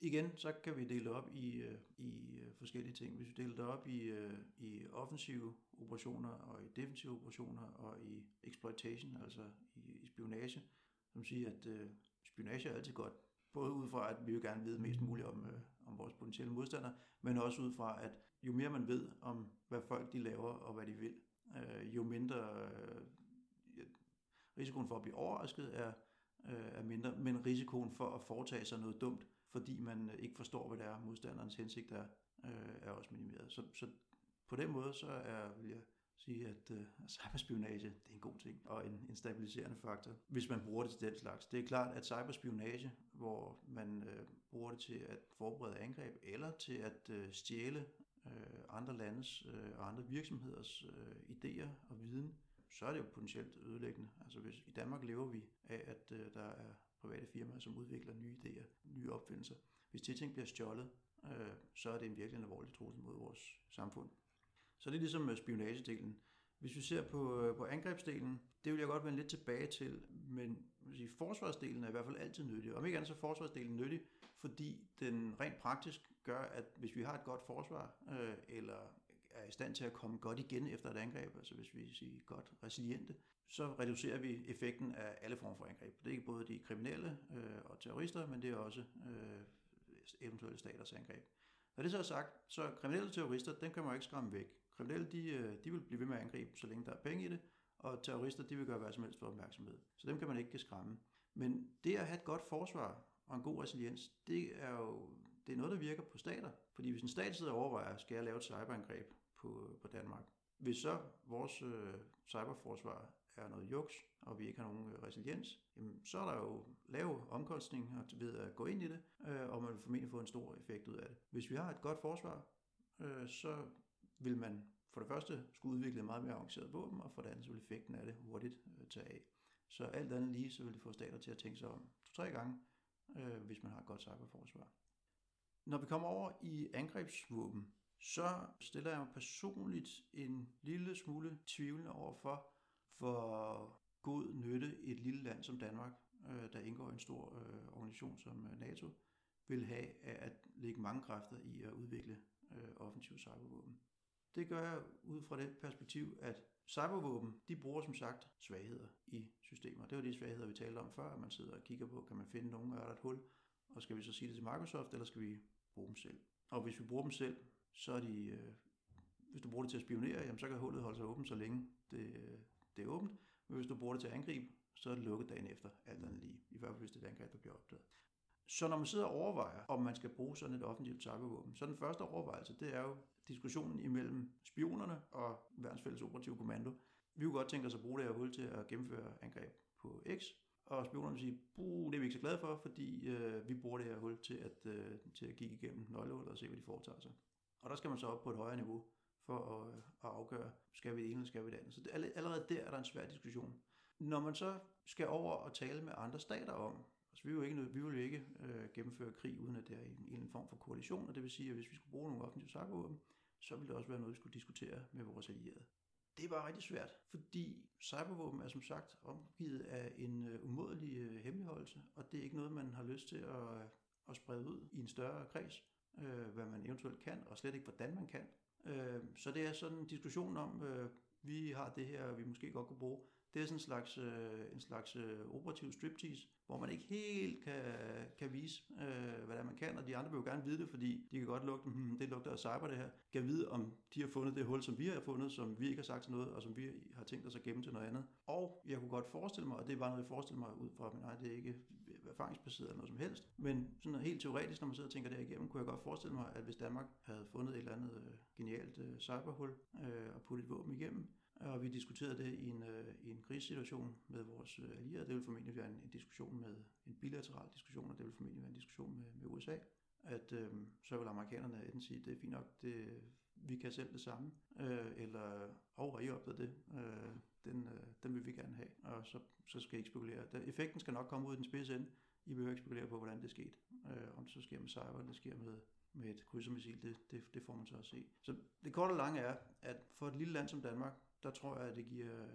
Speaker 2: Igen, så kan vi dele det op i, øh, i øh, forskellige ting. Hvis vi deler det op i, øh, i offensive operationer og i defensive operationer og i exploitation, altså i, i spionage, som siger, at øh, spionage er altid godt. Både ud fra, at vi jo gerne vide mest muligt om, øh, om vores potentielle modstandere, men også ud fra, at jo mere man ved om, hvad folk de laver og hvad de vil, øh, jo mindre øh, risikoen for at blive overrasket er, øh, er mindre, men risikoen for at foretage sig noget dumt, fordi man øh, ikke forstår, hvad det er, modstanderens hensigt er, øh, er også minimeret. Så, så på den måde, så er, vil jeg sige, at øh, cyberspionage det er en god ting og en, en stabiliserende faktor, hvis man bruger det til den slags. Det er klart, at cyberspionage, hvor man øh, bruger det til at forberede angreb eller til at øh, stjæle øh, andre landes uh, og andre virksomheders øh, idéer og viden, så er det jo potentielt ødelæggende. Altså hvis i Danmark lever vi af, at øh, der er private firmaer, som udvikler nye idéer, nye opfindelser. Hvis de ting bliver stjålet, øh, så er det en virkelig alvorlig trussel mod vores samfund. Så det er ligesom øh, spionagedelen. Hvis vi ser på, øh, på angrebsdelen, det vil jeg godt vende lidt tilbage til, men sige, forsvarsdelen er i hvert fald altid nyttig. Om ikke andet så er forsvarsdelen nyttig, fordi den rent praktisk gør, at hvis vi har et godt forsvar, øh, eller er i stand til at komme godt igen efter et angreb, altså hvis vi siger godt resiliente, så reducerer vi effekten af alle former for angreb. Det er ikke både de kriminelle øh, og terrorister, men det er også øh, eventuelle staters angreb. Når det så er sagt, så kriminelle terrorister, dem kan man ikke skræmme væk. Kriminelle, de, øh, de vil blive ved med at angribe, så længe der er penge i det, og terrorister, de vil gøre hvad som helst for opmærksomhed. Så dem kan man ikke skræmme. Men det at have et godt forsvar og en god resiliens, det er jo det er noget, der virker på stater. Fordi hvis en stat sidder og overvejer, skal jeg lave et cyberangreb på, på Danmark, hvis så vores øh, cyberforsvar er noget juks, og vi ikke har nogen øh, resiliens, jamen, så er der jo lave omkostninger ved at gå ind i det, øh, og man vil formentlig få en stor effekt ud af det. Hvis vi har et godt forsvar, øh, så vil man for det første skulle udvikle meget mere avanceret våben, og for det andet så vil effekten af det hurtigt øh, tage af. Så alt andet lige, så vil det få stater til at tænke sig om to-tre gange, øh, hvis man har et godt cyberforsvar. Når vi kommer over i angrebsvåben, så stiller jeg mig personligt en lille smule tvivlende over for, hvor god nytte et lille land som Danmark, øh, der indgår i en stor øh, organisation som øh, NATO, vil have af at lægge mange kræfter i at udvikle øh, cybervåben. Det gør jeg ud fra det perspektiv, at cybervåben, de bruger som sagt svagheder i systemer. Det var de svagheder, vi talte om før, at man sidder og kigger på, kan man finde nogen, er der et hul, og skal vi så sige det til Microsoft, eller skal vi bruge dem selv? Og hvis vi bruger dem selv, så er de, øh, hvis du bruger det til at spionere, jamen, så kan hullet holde sig åbent, så længe det, øh, det er åbent. Men hvis du bruger det til at angribe, så er det lukket dagen efter, alt andet lige. I hvert fald hvis det er et angreb, der bliver opdaget. Så når man sidder og overvejer, om man skal bruge sådan et offentligt cybervåben, så den første overvejelse, det er jo diskussionen imellem spionerne og verdens fælles operative kommando. Vi kunne godt tænke os at bruge det her hul til at gennemføre angreb på X, og spionerne siger, det er vi ikke så glade for, fordi øh, vi bruger det her hul til at, øh, til at kigge igennem nøglehullet og se, hvad de foretager sig. Og der skal man så op på et højere niveau for at, øh, at afgøre, skal vi det ene eller skal vi det andet. Så det, allerede der er der en svær diskussion. Når man så skal over og tale med andre stater om, Altså, vi, vil jo ikke, vi vil jo ikke øh, gennemføre krig, uden at det er en, en eller anden form for koalition, og det vil sige, at hvis vi skulle bruge nogle offensive cybervåben, så ville det også være noget, vi skulle diskutere med vores allierede. Det er bare rigtig svært, fordi cybervåben er som sagt omgivet af en øh, umådelig øh, hemmeligholdelse, og det er ikke noget, man har lyst til at, øh, at sprede ud i en større kreds, øh, hvad man eventuelt kan, og slet ikke hvordan man kan. Øh, så det er sådan en diskussion om, øh, vi har det her, vi måske godt kunne bruge. Det er sådan en slags, øh, en slags øh, operativ striptease, hvor man ikke helt kan, kan vise, øh, hvad det er, man kan, og de andre vil jo gerne vide det, fordi de kan godt lugte, hmm, det lugter af cyber det her. Kan vide, om de har fundet det hul, som vi har fundet, som vi ikke har sagt til noget, og som vi har tænkt os at gemme til noget andet. Og jeg kunne godt forestille mig, og det er bare noget, jeg forestiller mig ud fra, men nej, det er ikke erfaringsbaseret eller noget som helst, men sådan helt teoretisk, når man sidder og tænker det igennem, kunne jeg godt forestille mig, at hvis Danmark havde fundet et eller andet øh, genialt øh, cyberhul øh, og puttet et våben igennem, og vi diskuterede det i en, øh, i en krisesituation med vores øh, allierede. Det vil formentlig være en, en diskussion med en bilateral diskussion, og det vil formentlig være en diskussion med, med USA. At øh, så vil amerikanerne enten sige, det er fint nok, det, vi kan selv det samme, øh, eller oh, har I opdaget det? Øh, den, øh, den vil vi gerne have, og så, så skal I ikke spekulere. Der, effekten skal nok komme ud i den spidse ende. I behøver ikke spekulere på, hvordan det er sket. Øh, om det så sker med cyber, eller det sker med, med et krydsermissil, det, det, det får man så at se. Så det korte og lange er, at for et lille land som Danmark, der tror jeg, at det giver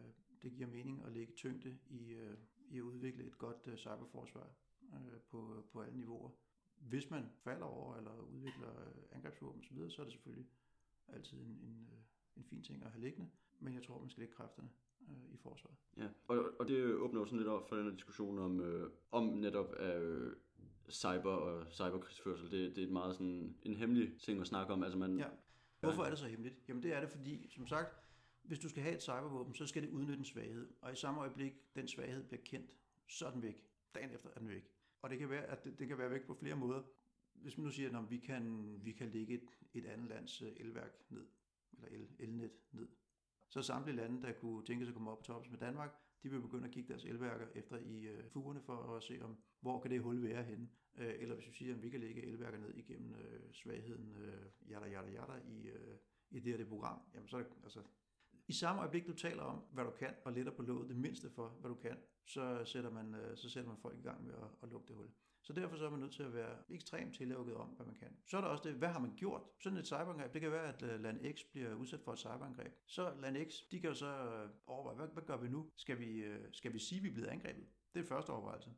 Speaker 2: det giver mening at lægge tyngde i, øh, i at udvikle et godt øh, cyberforsvar øh, på, på alle niveauer. Hvis man falder over eller udvikler øh, angrebsvåben osv., så er det selvfølgelig altid en, en, øh, en fin ting at have liggende, men jeg tror, man skal lægge kræfterne øh, i forsvaret.
Speaker 1: Ja, og, og det åbner sådan lidt op for den her diskussion om, øh, om netop øh, cyber og cyberkrigsførsel. Det, det er et meget sådan en hemmelig ting at snakke om. Altså man,
Speaker 2: Ja. Hvorfor er det så hemmeligt? Jamen det er det, fordi, som sagt, hvis du skal have et cybervåben, så skal det udnytte en svaghed. Og i samme øjeblik, den svaghed bliver kendt, så er den væk. Dagen efter er den væk. Og det kan være, at det, det kan være væk på flere måder. Hvis man nu siger, at vi kan, vi kan lægge et, et andet lands øh, elværk ned, eller el, elnet ned, så samtlige lande, der kunne tænke sig at komme op på toppen med Danmark, de vil begynde at kigge deres elværker efter i øh, fugerne for at se, om hvor kan det hul være henne. Øh, eller hvis vi siger, at vi kan lægge elværker ned igennem øh, svagheden øh, yada, yada, yada, i, øh, i det her det program, jamen så er det, altså, i samme øjeblik, du taler om, hvad du kan, og letter på låget det mindste for, hvad du kan, så sætter man, øh, så sætter man folk i gang med at, at lukke det hul. Så derfor så er man nødt til at være ekstremt tillukket om, hvad man kan. Så er der også det, hvad har man gjort? Sådan et cyberangreb, det kan være, at øh, land X bliver udsat for et cyberangreb. Så land X, de kan jo så øh, overveje, hvad, hvad gør vi nu? Skal vi, skal vi sige, at vi er blevet angrebet? Det er første overvejelse.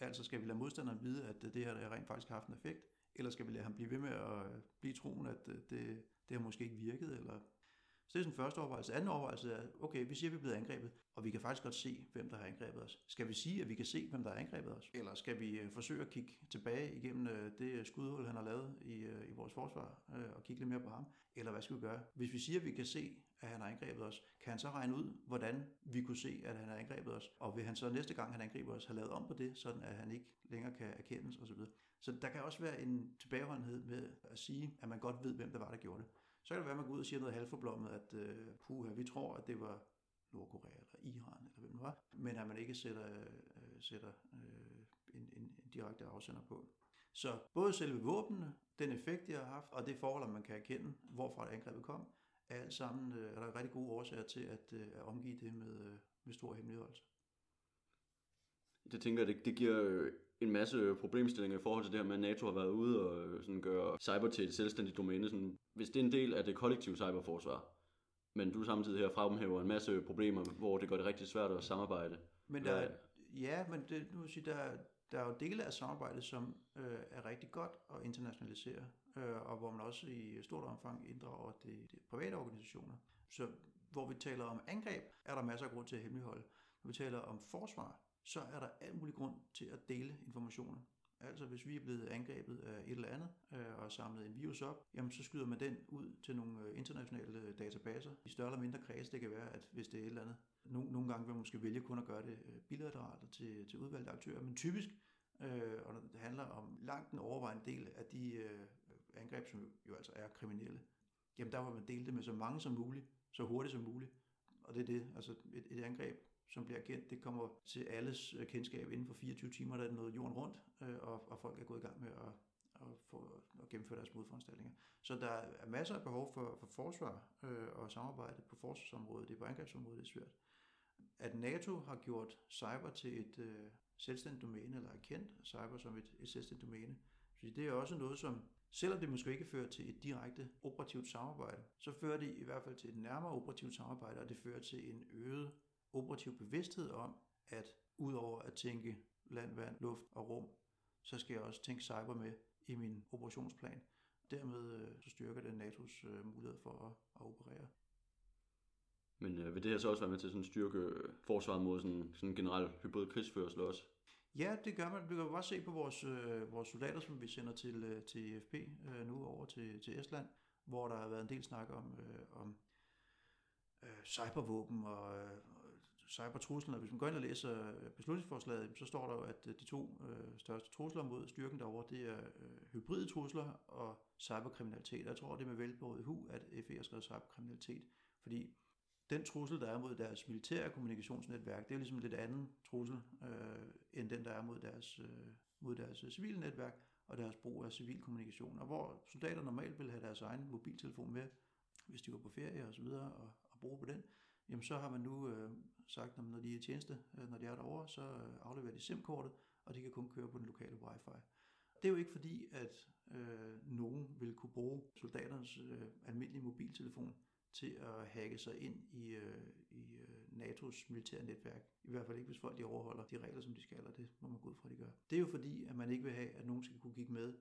Speaker 2: Altså skal vi lade modstanderen vide, at det her der rent faktisk har haft en effekt? Eller skal vi lade ham blive ved med at blive troen, at det, det har måske ikke virket, eller så det er sådan første overvejelse. Anden overvejelse er, okay, vi siger, at vi er blevet angrebet, og vi kan faktisk godt se, hvem der har angrebet os. Skal vi sige, at vi kan se, hvem der har angrebet os? Eller skal vi øh, forsøge at kigge tilbage igennem øh, det skudhul, han har lavet i, øh, i vores forsvar, og kigge lidt mere på ham? Eller hvad skal vi gøre? Hvis vi siger, at vi kan se, at han har angrebet os, kan han så regne ud, hvordan vi kunne se, at han har angrebet os? Og vil han så næste gang, han angriber os, have lavet om på det, sådan at han ikke længere kan erkendes osv.? Så der kan også være en tilbageholdenhed med at sige, at man godt ved, hvem der var, der gjorde det. Så kan det være, at man går ud og siger noget halvforblommet, at øh, puha, vi tror, at det var Nordkorea eller Iran, eller hvem det var, men at man ikke sætter, øh, sætter øh, en, en, en direkte afsender på. Så både selve våbnene, den effekt, de har haft, og det forhold, at man kan erkende, hvorfra angrebet kom, er alt sammen øh, er der rigtig gode årsager til at, øh, at omgive det med, øh, med stor hemmeligholdelse.
Speaker 1: Det tænker jeg, det, det giver en masse problemstillinger i forhold til det her med, at NATO har været ude og sådan gøre cyber til et selvstændigt domæne. Sådan, hvis det er en del af det kollektive cyberforsvar, men du samtidig her fremhæver en masse problemer, hvor det gør det rigtig svært at samarbejde.
Speaker 2: Men der, er, ja, men det, nu vil sige, der, der er jo dele af samarbejdet, som øh, er rigtig godt at internationalisere, øh, og hvor man også i stort omfang inddrager de, de private organisationer. Så hvor vi taler om angreb, er der masser af grund til at hemmeligholde. Når vi taler om forsvar, så er der al mulig grund til at dele informationer. Altså hvis vi er blevet angrebet af et eller andet øh, og samlet en virus op, jamen så skyder man den ud til nogle øh, internationale øh, databaser i større eller mindre kreds. Det kan være, at hvis det er et eller andet, nogle, nogle gange vil man måske vælge kun at gøre det øh, bilateralt til, til udvalgte aktører, men typisk, øh, og det handler om langt den overvejende del af de øh, angreb, som jo altså er kriminelle, jamen der vil man dele det med så mange som muligt, så hurtigt som muligt. Og det er det, altså et, et angreb som bliver kendt, det kommer til alles øh, kendskab inden for 24 timer, der er noget jorden rundt, øh, og, og folk er gået i gang med at, at, få, at gennemføre deres modforanstaltninger. Så der er masser af behov for, for forsvar øh, og samarbejde på forsvarsområdet, det er på angrebsområdet, det er svært. At NATO har gjort cyber til et øh, selvstændigt domæne, eller erkendt cyber som et, et selvstændigt domæne, så det er også noget, som selvom det måske ikke fører til et direkte operativt samarbejde, så fører det i hvert fald til et nærmere operativt samarbejde, og det fører til en øget operativ bevidsthed om, at udover at tænke land, vand, luft og rum, så skal jeg også tænke cyber med i min operationsplan. Dermed øh, så styrker det NATO's øh, mulighed for at, at operere.
Speaker 1: Men øh, vil det her så også være med til sådan at styrke øh, forsvaret mod sådan, sådan en generel hybrid krigsførsel også?
Speaker 2: Ja, det gør man. Vi kan jo bare se på vores, øh, vores soldater, som vi sender til, øh, til EFP øh, nu over til, til Estland, hvor der har været en del snak om, øh, om øh, cybervåben og, øh, cybertruslen, og hvis man går ind og læser øh, beslutningsforslaget, så står der jo, at øh, de to øh, største trusler mod styrken derovre, det er øh, hybride trusler og cyberkriminalitet. Jeg tror, det er med velbåret hu, at FE har skrevet cyberkriminalitet, fordi den trussel, der er mod deres militære kommunikationsnetværk, det er ligesom lidt anden trussel, øh, end den, der er mod deres, øh, mod deres øh, civile netværk og deres brug af civil kommunikation. Og hvor soldater normalt vil have deres egen mobiltelefon med, hvis de går på ferie og så videre, og, og bruge på den, jamen så har man nu øh, sagt, at når de er i tjeneste, øh, når de er derovre, så øh, afleverer de SIM-kortet, og de kan kun køre på den lokale wifi. Det er jo ikke fordi, at øh, nogen vil kunne bruge soldaternes øh, almindelige mobiltelefon til at hacke sig ind i, øh, i øh, NATO's militære netværk. I hvert fald ikke, hvis folk de overholder de regler, som de skal, og det må man gå ud fra, de gør. Det er jo fordi, at man ikke vil have, at nogen skal kunne kigge med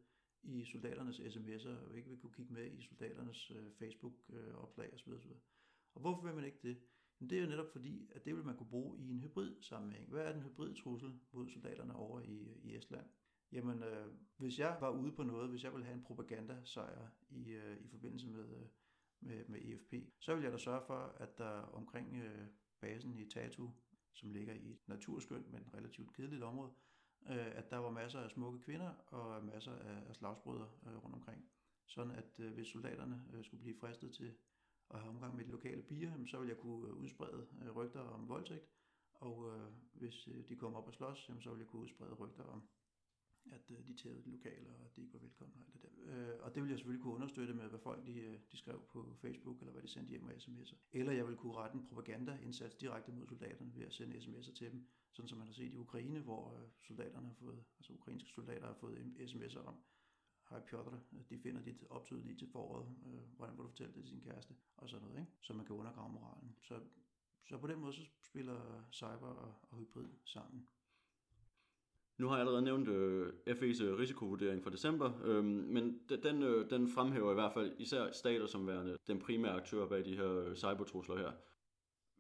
Speaker 2: i soldaternes sms'er, og ikke vil kunne kigge med i soldaternes øh, Facebook-opslag øh, osv. osv. Og hvorfor vil man ikke det? Men det er jo netop fordi, at det vil man kunne bruge i en hybrid sammenhæng. Hvad er den hybrid trussel mod soldaterne over i, i Estland? Jamen, øh, hvis jeg var ude på noget, hvis jeg ville have en propagandasejr i, øh, i forbindelse med, øh, med, med EFP, så ville jeg da sørge for, at der omkring øh, basen i Tatu, som ligger i et naturskønt, men relativt kedeligt område, øh, at der var masser af smukke kvinder og masser af, af slagsbrødre øh, rundt omkring. Sådan at øh, hvis soldaterne øh, skulle blive fristet til og have omgang med de lokale piger, så vil jeg kunne øh, udsprede øh, rygter om voldtægt, og øh, hvis øh, de kom op og slås, så vil jeg kunne udsprede rygter om at de tævede de lokale, og at de ikke var velkomne og alt det der. Øh, og det vil jeg selvfølgelig kunne understøtte med, hvad folk de, de skrev på Facebook, eller hvad de sendte hjem af sms'er. Eller jeg vil kunne rette en propagandaindsats direkte mod soldaterne ved at sende sms'er til dem, sådan som man har set i Ukraine, hvor soldaterne har fået, altså ukrainske soldater har fået sms'er om, Hej Piotr, øh, de finder dit optød lige til foråret, øh, hvordan vil du fortælle det til sin kæreste, og sådan noget, ikke? så man kan undergrave moralen. Så, så på den måde så spiller cyber og, og hybrid sammen.
Speaker 1: Nu har jeg allerede nævnt øh, FE's øh, risikovurdering fra december, øh, men den, øh, den fremhæver i hvert fald især stater som værende den primære aktør bag de her øh, cybertrusler her.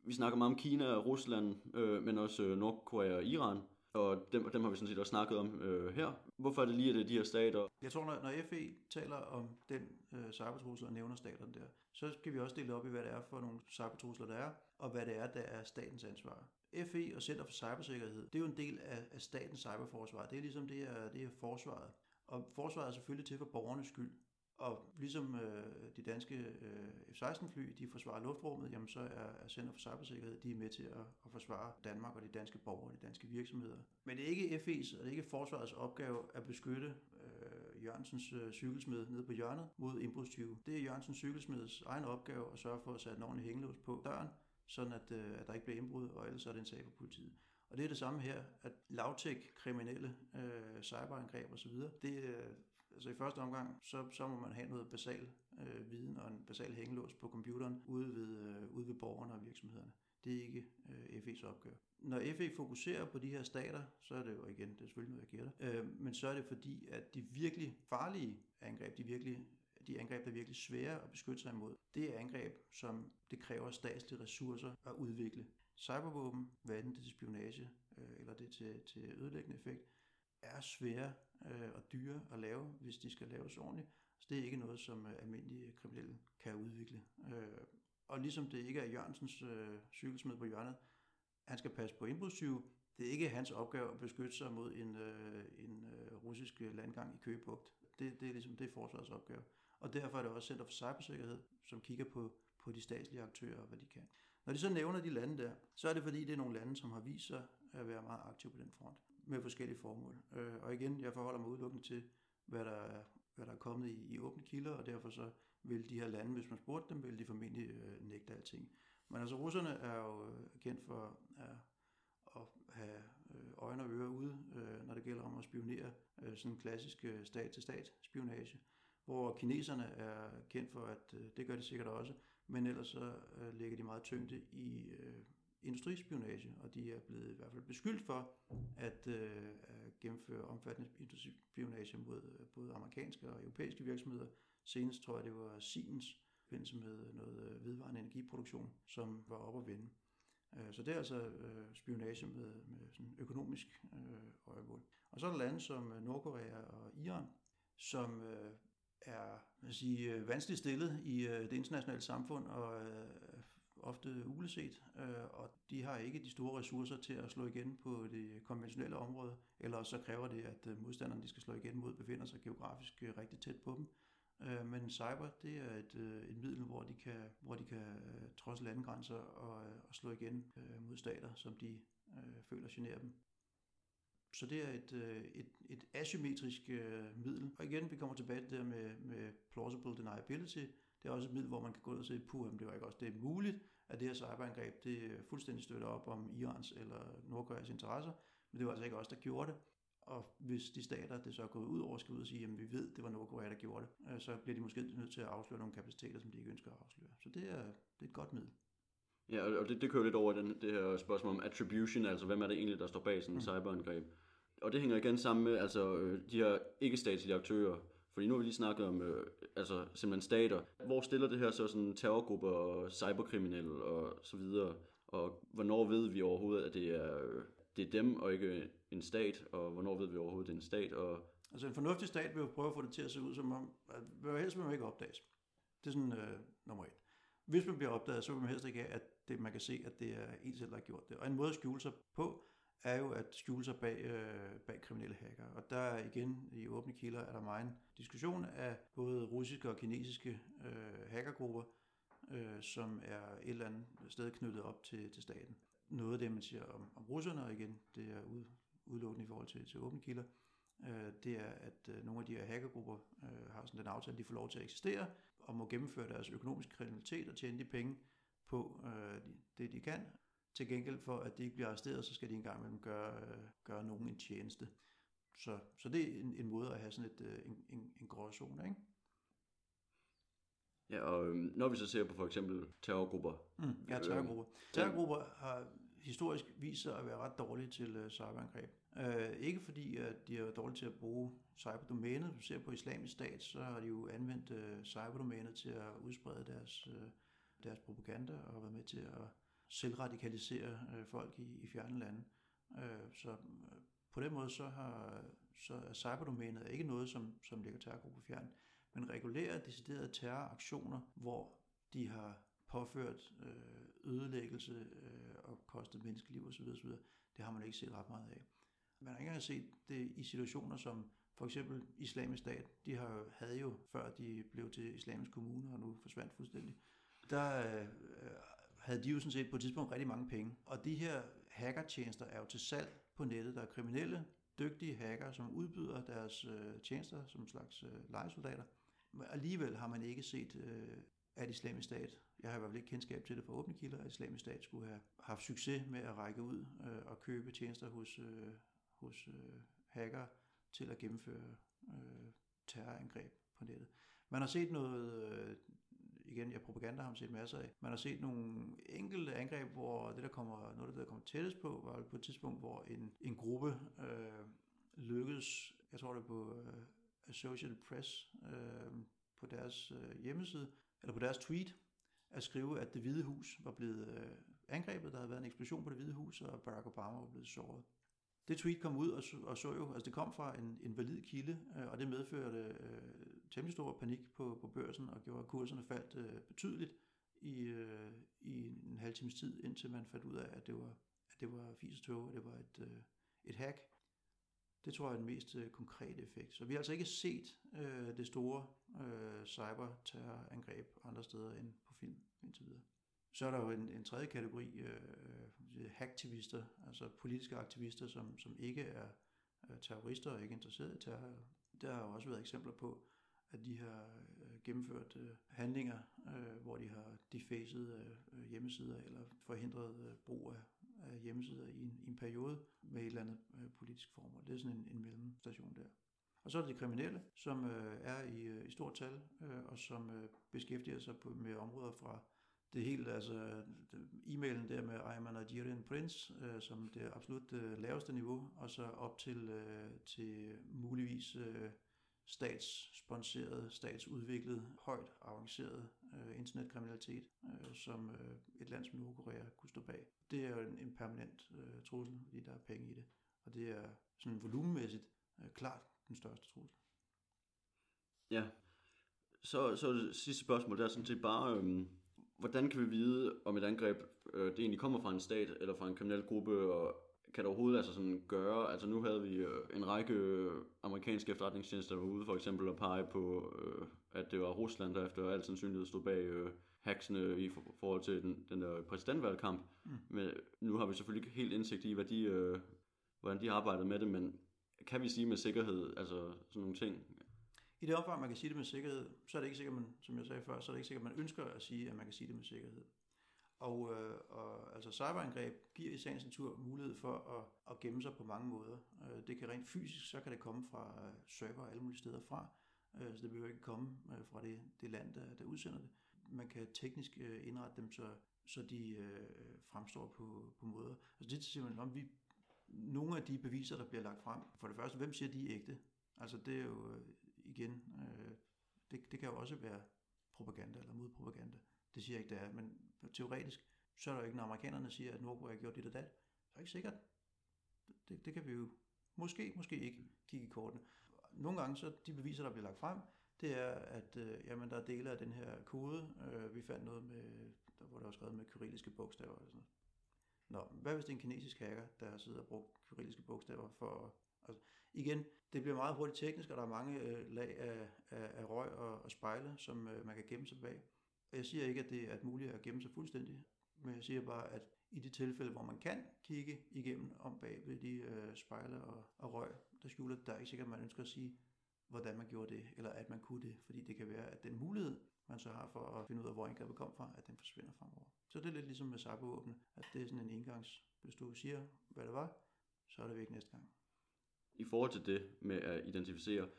Speaker 1: Vi snakker meget om Kina og Rusland, øh, men også øh, Nordkorea og Iran, og dem, dem har vi sådan set også snakket om øh, her. Hvorfor er det lige, at det er de her stater?
Speaker 2: Jeg tror, når, når FE taler om den øh, cybertrussel og nævner staterne der, så skal vi også dele op i, hvad det er for nogle cybertrusler, der er, og hvad det er, der er statens ansvar. FE og Center for Cybersikkerhed, det er jo en del af, af statens cyberforsvar. Det er ligesom det er, det er forsvaret. Og forsvaret er selvfølgelig til for borgernes skyld. Og ligesom øh, de danske øh, F-16-fly, de forsvarer luftrummet, jamen så er, er Center for Cybersikkerhed, de er med til at, at forsvare Danmark og de danske borgere og de danske virksomheder. Men det er ikke FE's og det er ikke forsvarets opgave at beskytte øh, Jørgensens øh, cykelsmed nede på hjørnet mod indbrudstyve. Det er Jørgensens cykelsmeds egen opgave at sørge for at sætte en ordentlig hængelås på døren, sådan at, øh, at der ikke bliver indbrud, og ellers er det en sag for politiet. Og det er det samme her, at lavtæk kriminelle øh, cyberangreb osv., det, øh, altså i første omgang, så, så må man have noget basal øh, viden og en basal hængelås på computeren ude ved, øh, ude ved borgerne og virksomhederne. Det er ikke øh, FE's opgave. Når FE fokuserer på de her stater, så er det jo igen, det er selvfølgelig noget, jeg giver øh, men så er det fordi, at de virkelig farlige angreb, de virkelig de angreb, der er virkelig svære at beskytte sig imod, det er angreb, som det kræver statslige ressourcer at udvikle. Cybervåben, hvad enten det til spionage øh, eller det til, til ødelæggende effekt, er svære øh, og dyre at lave, hvis de skal laves ordentligt. Så det er ikke noget, som øh, almindelige kriminelle kan udvikle. Øh, og ligesom det ikke er Jørgensens øh, cykelsmed på hjørnet, han skal passe på indbrudstyve, det er ikke hans opgave at beskytte sig mod en, øh, en øh, russisk landgang i Køgebugt. Det, det er ligesom det er forsvarets opgave. Og derfor er det også Center for Cybersikkerhed, som kigger på, på de statslige aktører og hvad de kan. Når de så nævner de lande der, så er det fordi, det er nogle lande, som har vist sig at være meget aktive på den front med forskellige formål. Øh, og igen, jeg forholder mig udelukkende til, hvad der er, hvad der er kommet i, i åbne kilder, og derfor så vil de her lande, hvis man spurgte dem, vil de formentlig øh, nægte alting. Men altså russerne er jo øh, kendt for at, at have øh, øjne og ører ude, øh, når det gælder om at spionere, øh, sådan en klassisk stat-til-stat spionage hvor kineserne er kendt for, at øh, det gør de sikkert også, men ellers så øh, lægger de meget tyngde i øh, industrispionage, og de er blevet i hvert fald beskyldt for at, øh, gennemføre omfattende industrispionage mod øh, både amerikanske og europæiske virksomheder. Senest tror jeg, det var Siemens i forbindelse med noget øh, vedvarende energiproduktion, som var op at vinde. Øh, så det er altså øh, spionage med, med sådan økonomisk øh, øjemål. Og så er der lande som øh, Nordkorea og Iran, som øh, er man sige, øh, vanskeligt stillet i øh, det internationale samfund og øh, ofte uleset, øh, og de har ikke de store ressourcer til at slå igen på det konventionelle område, eller så kræver det, at øh, modstanderne de skal slå igen mod befinder sig geografisk øh, rigtig tæt på dem. Øh, Men cyber, det er et, øh, et middel, hvor de kan, hvor de kan trods landegrænser og, og slå igen mod stater, som de føler generer dem. Så det er et, et, et asymmetrisk øh, middel. Og igen, vi kommer tilbage til det der med, med plausible deniability. Det er også et middel, hvor man kan gå ud og sige, puh, det var ikke også det er muligt, at det her cyberangreb, det fuldstændig støtter op om Irans eller Nordkoreas interesser, men det var altså ikke os, der gjorde det. Og hvis de stater, det så er gået ud over, skal ud og sige, at vi ved, det var Nordkorea, der gjorde det, øh, så bliver de måske nødt til at afsløre nogle kapaciteter, som de ikke ønsker at afsløre. Så det er, det er et godt middel.
Speaker 1: Ja, og det, det kører lidt over den, det her spørgsmål om attribution, altså hvem er det egentlig, der står bag sådan en mm. cyberangreb. Og det hænger igen sammen med altså, øh, de her ikke-statslige aktører, fordi nu har vi lige snakket om øh, altså, simpelthen stater. Hvor stiller det her så sådan terrorgrupper og cyberkriminelle og så videre? Og hvornår ved vi overhovedet, at det er, øh, det er dem og ikke en stat? Og hvornår ved vi overhovedet, at det er en stat? Og...
Speaker 2: Altså en fornuftig stat vil jo prøve at få det til at se ud som om, at hvad helst vil man ikke opdages. Det er sådan øh, nummer et. Hvis man bliver opdaget, så vil man helst ikke have, at det, man kan se, at det er en selv, der har gjort det. Og en måde at skjule sig på, er jo at skjule sig bag, øh, bag kriminelle hacker. Og der igen i åbne kilder, er der meget diskussion af både russiske og kinesiske øh, hackergrupper, øh, som er et eller andet sted knyttet op til, til staten. Noget af det, man siger om, om russerne, og igen, det er ud, udelukkende i forhold til, til åbne kilder, øh, det er, at øh, nogle af de her hackergrupper øh, har sådan den aftale, de får lov til at eksistere, og må gennemføre deres økonomiske kriminalitet og tjene de penge på øh, det, de kan, til gengæld for, at de ikke bliver arresteret, så skal de engang imellem gøre, øh, gøre nogen en tjeneste. Så, så det er en, en måde at have sådan et, øh, en, en, en gråzone, ikke?
Speaker 1: Ja, og øhm, når vi så ser på for eksempel terrorgrupper.
Speaker 2: Mm, ja, terrorgrupper. Øh, terrorgrupper har historisk vist sig at være ret dårlige til uh, cyberangreb. Uh, ikke fordi, at de er dårlige til at bruge cyberdomænet. Hvis du ser på islamisk stat, så har de jo anvendt uh, cyberdomænet til at udsprede deres, uh, deres propaganda og været med til at selvradikalisere øh, folk i, i fjerne lande. Øh, så øh, på den måde så, har, så er cyberdomænet ikke noget, som, som ligger terrorgruppe fjern, men regulerer deciderede terroraktioner, hvor de har påført øh, ødelæggelse øh, og kostet menneskeliv osv., osv., det har man ikke set ret meget af. Man har ikke engang set det i situationer som for eksempel islamisk stat. De har, havde jo, før de blev til islamisk kommune og nu forsvandt fuldstændig, der øh, havde de jo sådan set på et tidspunkt rigtig mange penge. Og de her hackertjenester er jo til salg på nettet. Der er kriminelle, dygtige hacker, som udbyder deres øh, tjenester som en slags øh, legesoldater. Men alligevel har man ikke set, øh, at islamisk stat, jeg har i hvert fald ikke kendskab til det fra åbne kilder, at islamisk stat skulle have haft succes med at række ud øh, og købe tjenester hos, øh, hos øh, hacker til at gennemføre øh, terrorangreb på nettet. Man har set noget øh, igen, jeg propaganda har man set masser af. Man har set nogle enkelte angreb, hvor det, der kommer, noget af det, der kommer tættest på, var på et tidspunkt, hvor en, en gruppe øh, lykkedes, jeg tror det er på øh, Associated Press, øh, på deres øh, hjemmeside, eller på deres tweet, at skrive, at det hvide hus var blevet øh, angrebet. Der havde været en eksplosion på det hvide hus, og Barack Obama var blevet såret. Det tweet kom ud og så, og så jo, altså det kom fra en, en valid kilde, øh, og det medførte øh, temmelig stor panik på, på børsen og gjorde, at kurserne faldt øh, betydeligt i, øh, i en halv times tid, indtil man fandt ud af, at det var, at det var fis og tog, at det var et, øh, et hack. Det tror jeg er den mest øh, konkrete effekt. Så vi har altså ikke set øh, det store øh, cyberterrorangreb andre steder end på film indtil videre. Så er der jo en, en tredje kategori, øh, øh hacktivister, altså politiske aktivister, som, som ikke er terrorister og ikke interesseret i terror. Der har jo også været eksempler på, at de har øh, gennemført øh, handlinger, øh, hvor de har defacet hjemmesider eller forhindret brug af, hjemmesider i en, i en periode med et eller andet politisk formål. Det er sådan en, en mellemstation der. Og så er det de kriminelle, som er i, i stort tal, og som beskæftiger sig på, med områder fra det helt, altså e-mailen der med I'm a Nigerian Prince, øh, som det absolut øh, laveste niveau, og så op til, øh, til muligvis øh, statssponsoreret, statsudviklet, højt avanceret øh, internetkriminalitet, øh, som øh, et land som Nordkorea kunne stå bag. Det er jo en, en permanent øh, trussel, fordi der er penge i det. Og det er sådan volumenmæssigt øh, klart den største trussel.
Speaker 1: Ja, så, så det sidste spørgsmål, der er sådan set bare, øhm, hvordan kan vi vide, om et angreb øh, det egentlig kommer fra en stat eller fra en kriminel gruppe, og kan det overhovedet altså sådan gøre? Altså nu havde vi øh, en række øh, amerikanske efterretningstjenester, ude for eksempel at pege på, øh, at det var Rusland, der efter al sandsynlighed stod bag hacksene i for, forhold til den, den der præsidentvalgkamp. Mm. Men nu har vi selvfølgelig ikke helt indsigt i, hvad de, hvordan de har arbejdet med det, men kan vi sige med sikkerhed, altså sådan nogle ting?
Speaker 2: I det omfang, man kan sige det med sikkerhed, så er det ikke sikkert, man, som jeg sagde før, så er det ikke sikkert, man ønsker at sige, at man kan sige det med sikkerhed. Og, øh, og altså cyberangreb giver i sagens natur mulighed for at, at gemme sig på mange måder. Øh, det kan rent fysisk, så kan det komme fra øh, server alle mulige steder fra, øh, så det behøver ikke komme øh, fra det, det land, der, der udsender det. Man kan teknisk øh, indrette dem, så, så de øh, fremstår på, på måder. Altså det er simpelthen ligesom om, vi nogle af de beviser, der bliver lagt frem, for det første, hvem siger, de er ægte? Altså det er jo øh, igen, øh, det, det kan jo også være propaganda eller modpropaganda. Det siger jeg ikke, det er, men teoretisk, så er der jo ikke, når amerikanerne siger, at Nordkorea har gjort dit og dat. Så er det ikke sikkert. Det, det kan vi jo måske, måske ikke kigge i kortene. Nogle gange, så de beviser, der bliver lagt frem, det er, at øh, jamen, der er dele af den her kode. Øh, vi fandt noget med, der, hvor der var skrevet med kyrilliske bogstaver. Og sådan noget. Nå, hvad hvis det er en kinesisk hacker, der har siddet og brugt kyrilliske bogstaver for... Altså, igen, det bliver meget hurtigt teknisk, og der er mange øh, lag af, af, af røg og, og spejle, som øh, man kan gemme sig bag. Jeg siger ikke, at det er muligt at gemme sig fuldstændig, men jeg siger bare, at i de tilfælde, hvor man kan kigge igennem om bag ved de øh, spejle og, og røg, der skjuler, der er ikke sikkert, at man ønsker at sige, hvordan man gjorde det, eller at man kunne det, fordi det kan være, at den mulighed, man så har for at finde ud af, hvor angrebet kom fra, at den forsvinder fremover. Så det er lidt ligesom med cybervåbne, at det er sådan en engangs, hvis du siger, hvad det var, så er det væk næste gang.
Speaker 1: I forhold til det med at identificere,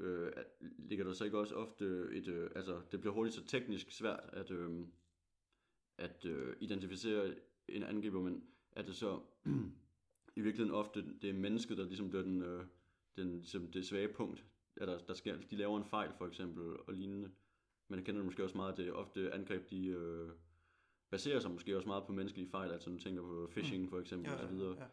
Speaker 1: øh, ligger der så ikke også ofte et, øh, altså det bliver hurtigt så teknisk svært at, øh, at øh, identificere en angriber, men er det så i virkeligheden ofte det er mennesket, der ligesom bliver den, øh, den, ligesom det svage punkt, at der, der sker, de laver en fejl for eksempel og lignende. Men jeg kender det måske også meget, at det ofte angreb, de øh, baserer sig måske også meget på menneskelige fejl, altså når du tænker på phishing for eksempel
Speaker 2: Ja,
Speaker 1: og så videre.
Speaker 2: ja, ja.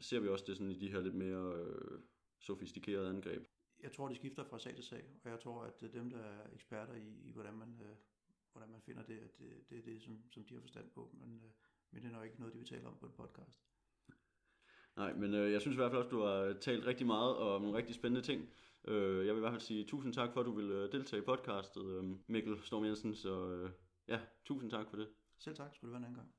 Speaker 1: Ser vi også det sådan i de her lidt mere øh, sofistikerede angreb.
Speaker 2: Jeg tror, det skifter fra sag til sag, og jeg tror, at dem, der er eksperter i, i hvordan, man, øh, hvordan man finder det, at det, det er det, som, som de har forstand på, men, øh, men det er nok ikke noget, de vil tale om på en podcast.
Speaker 1: Nej, men øh, jeg synes i hvert fald også, du har talt rigtig meget om nogle rigtig spændende ting. Øh, jeg vil i hvert fald sige tusind tak for, at du vil øh, deltage i podcastet, øh, Mikkel Storm Jensen. Så øh, ja, tusind tak for det.
Speaker 2: Selv tak, skulle det være en anden gang.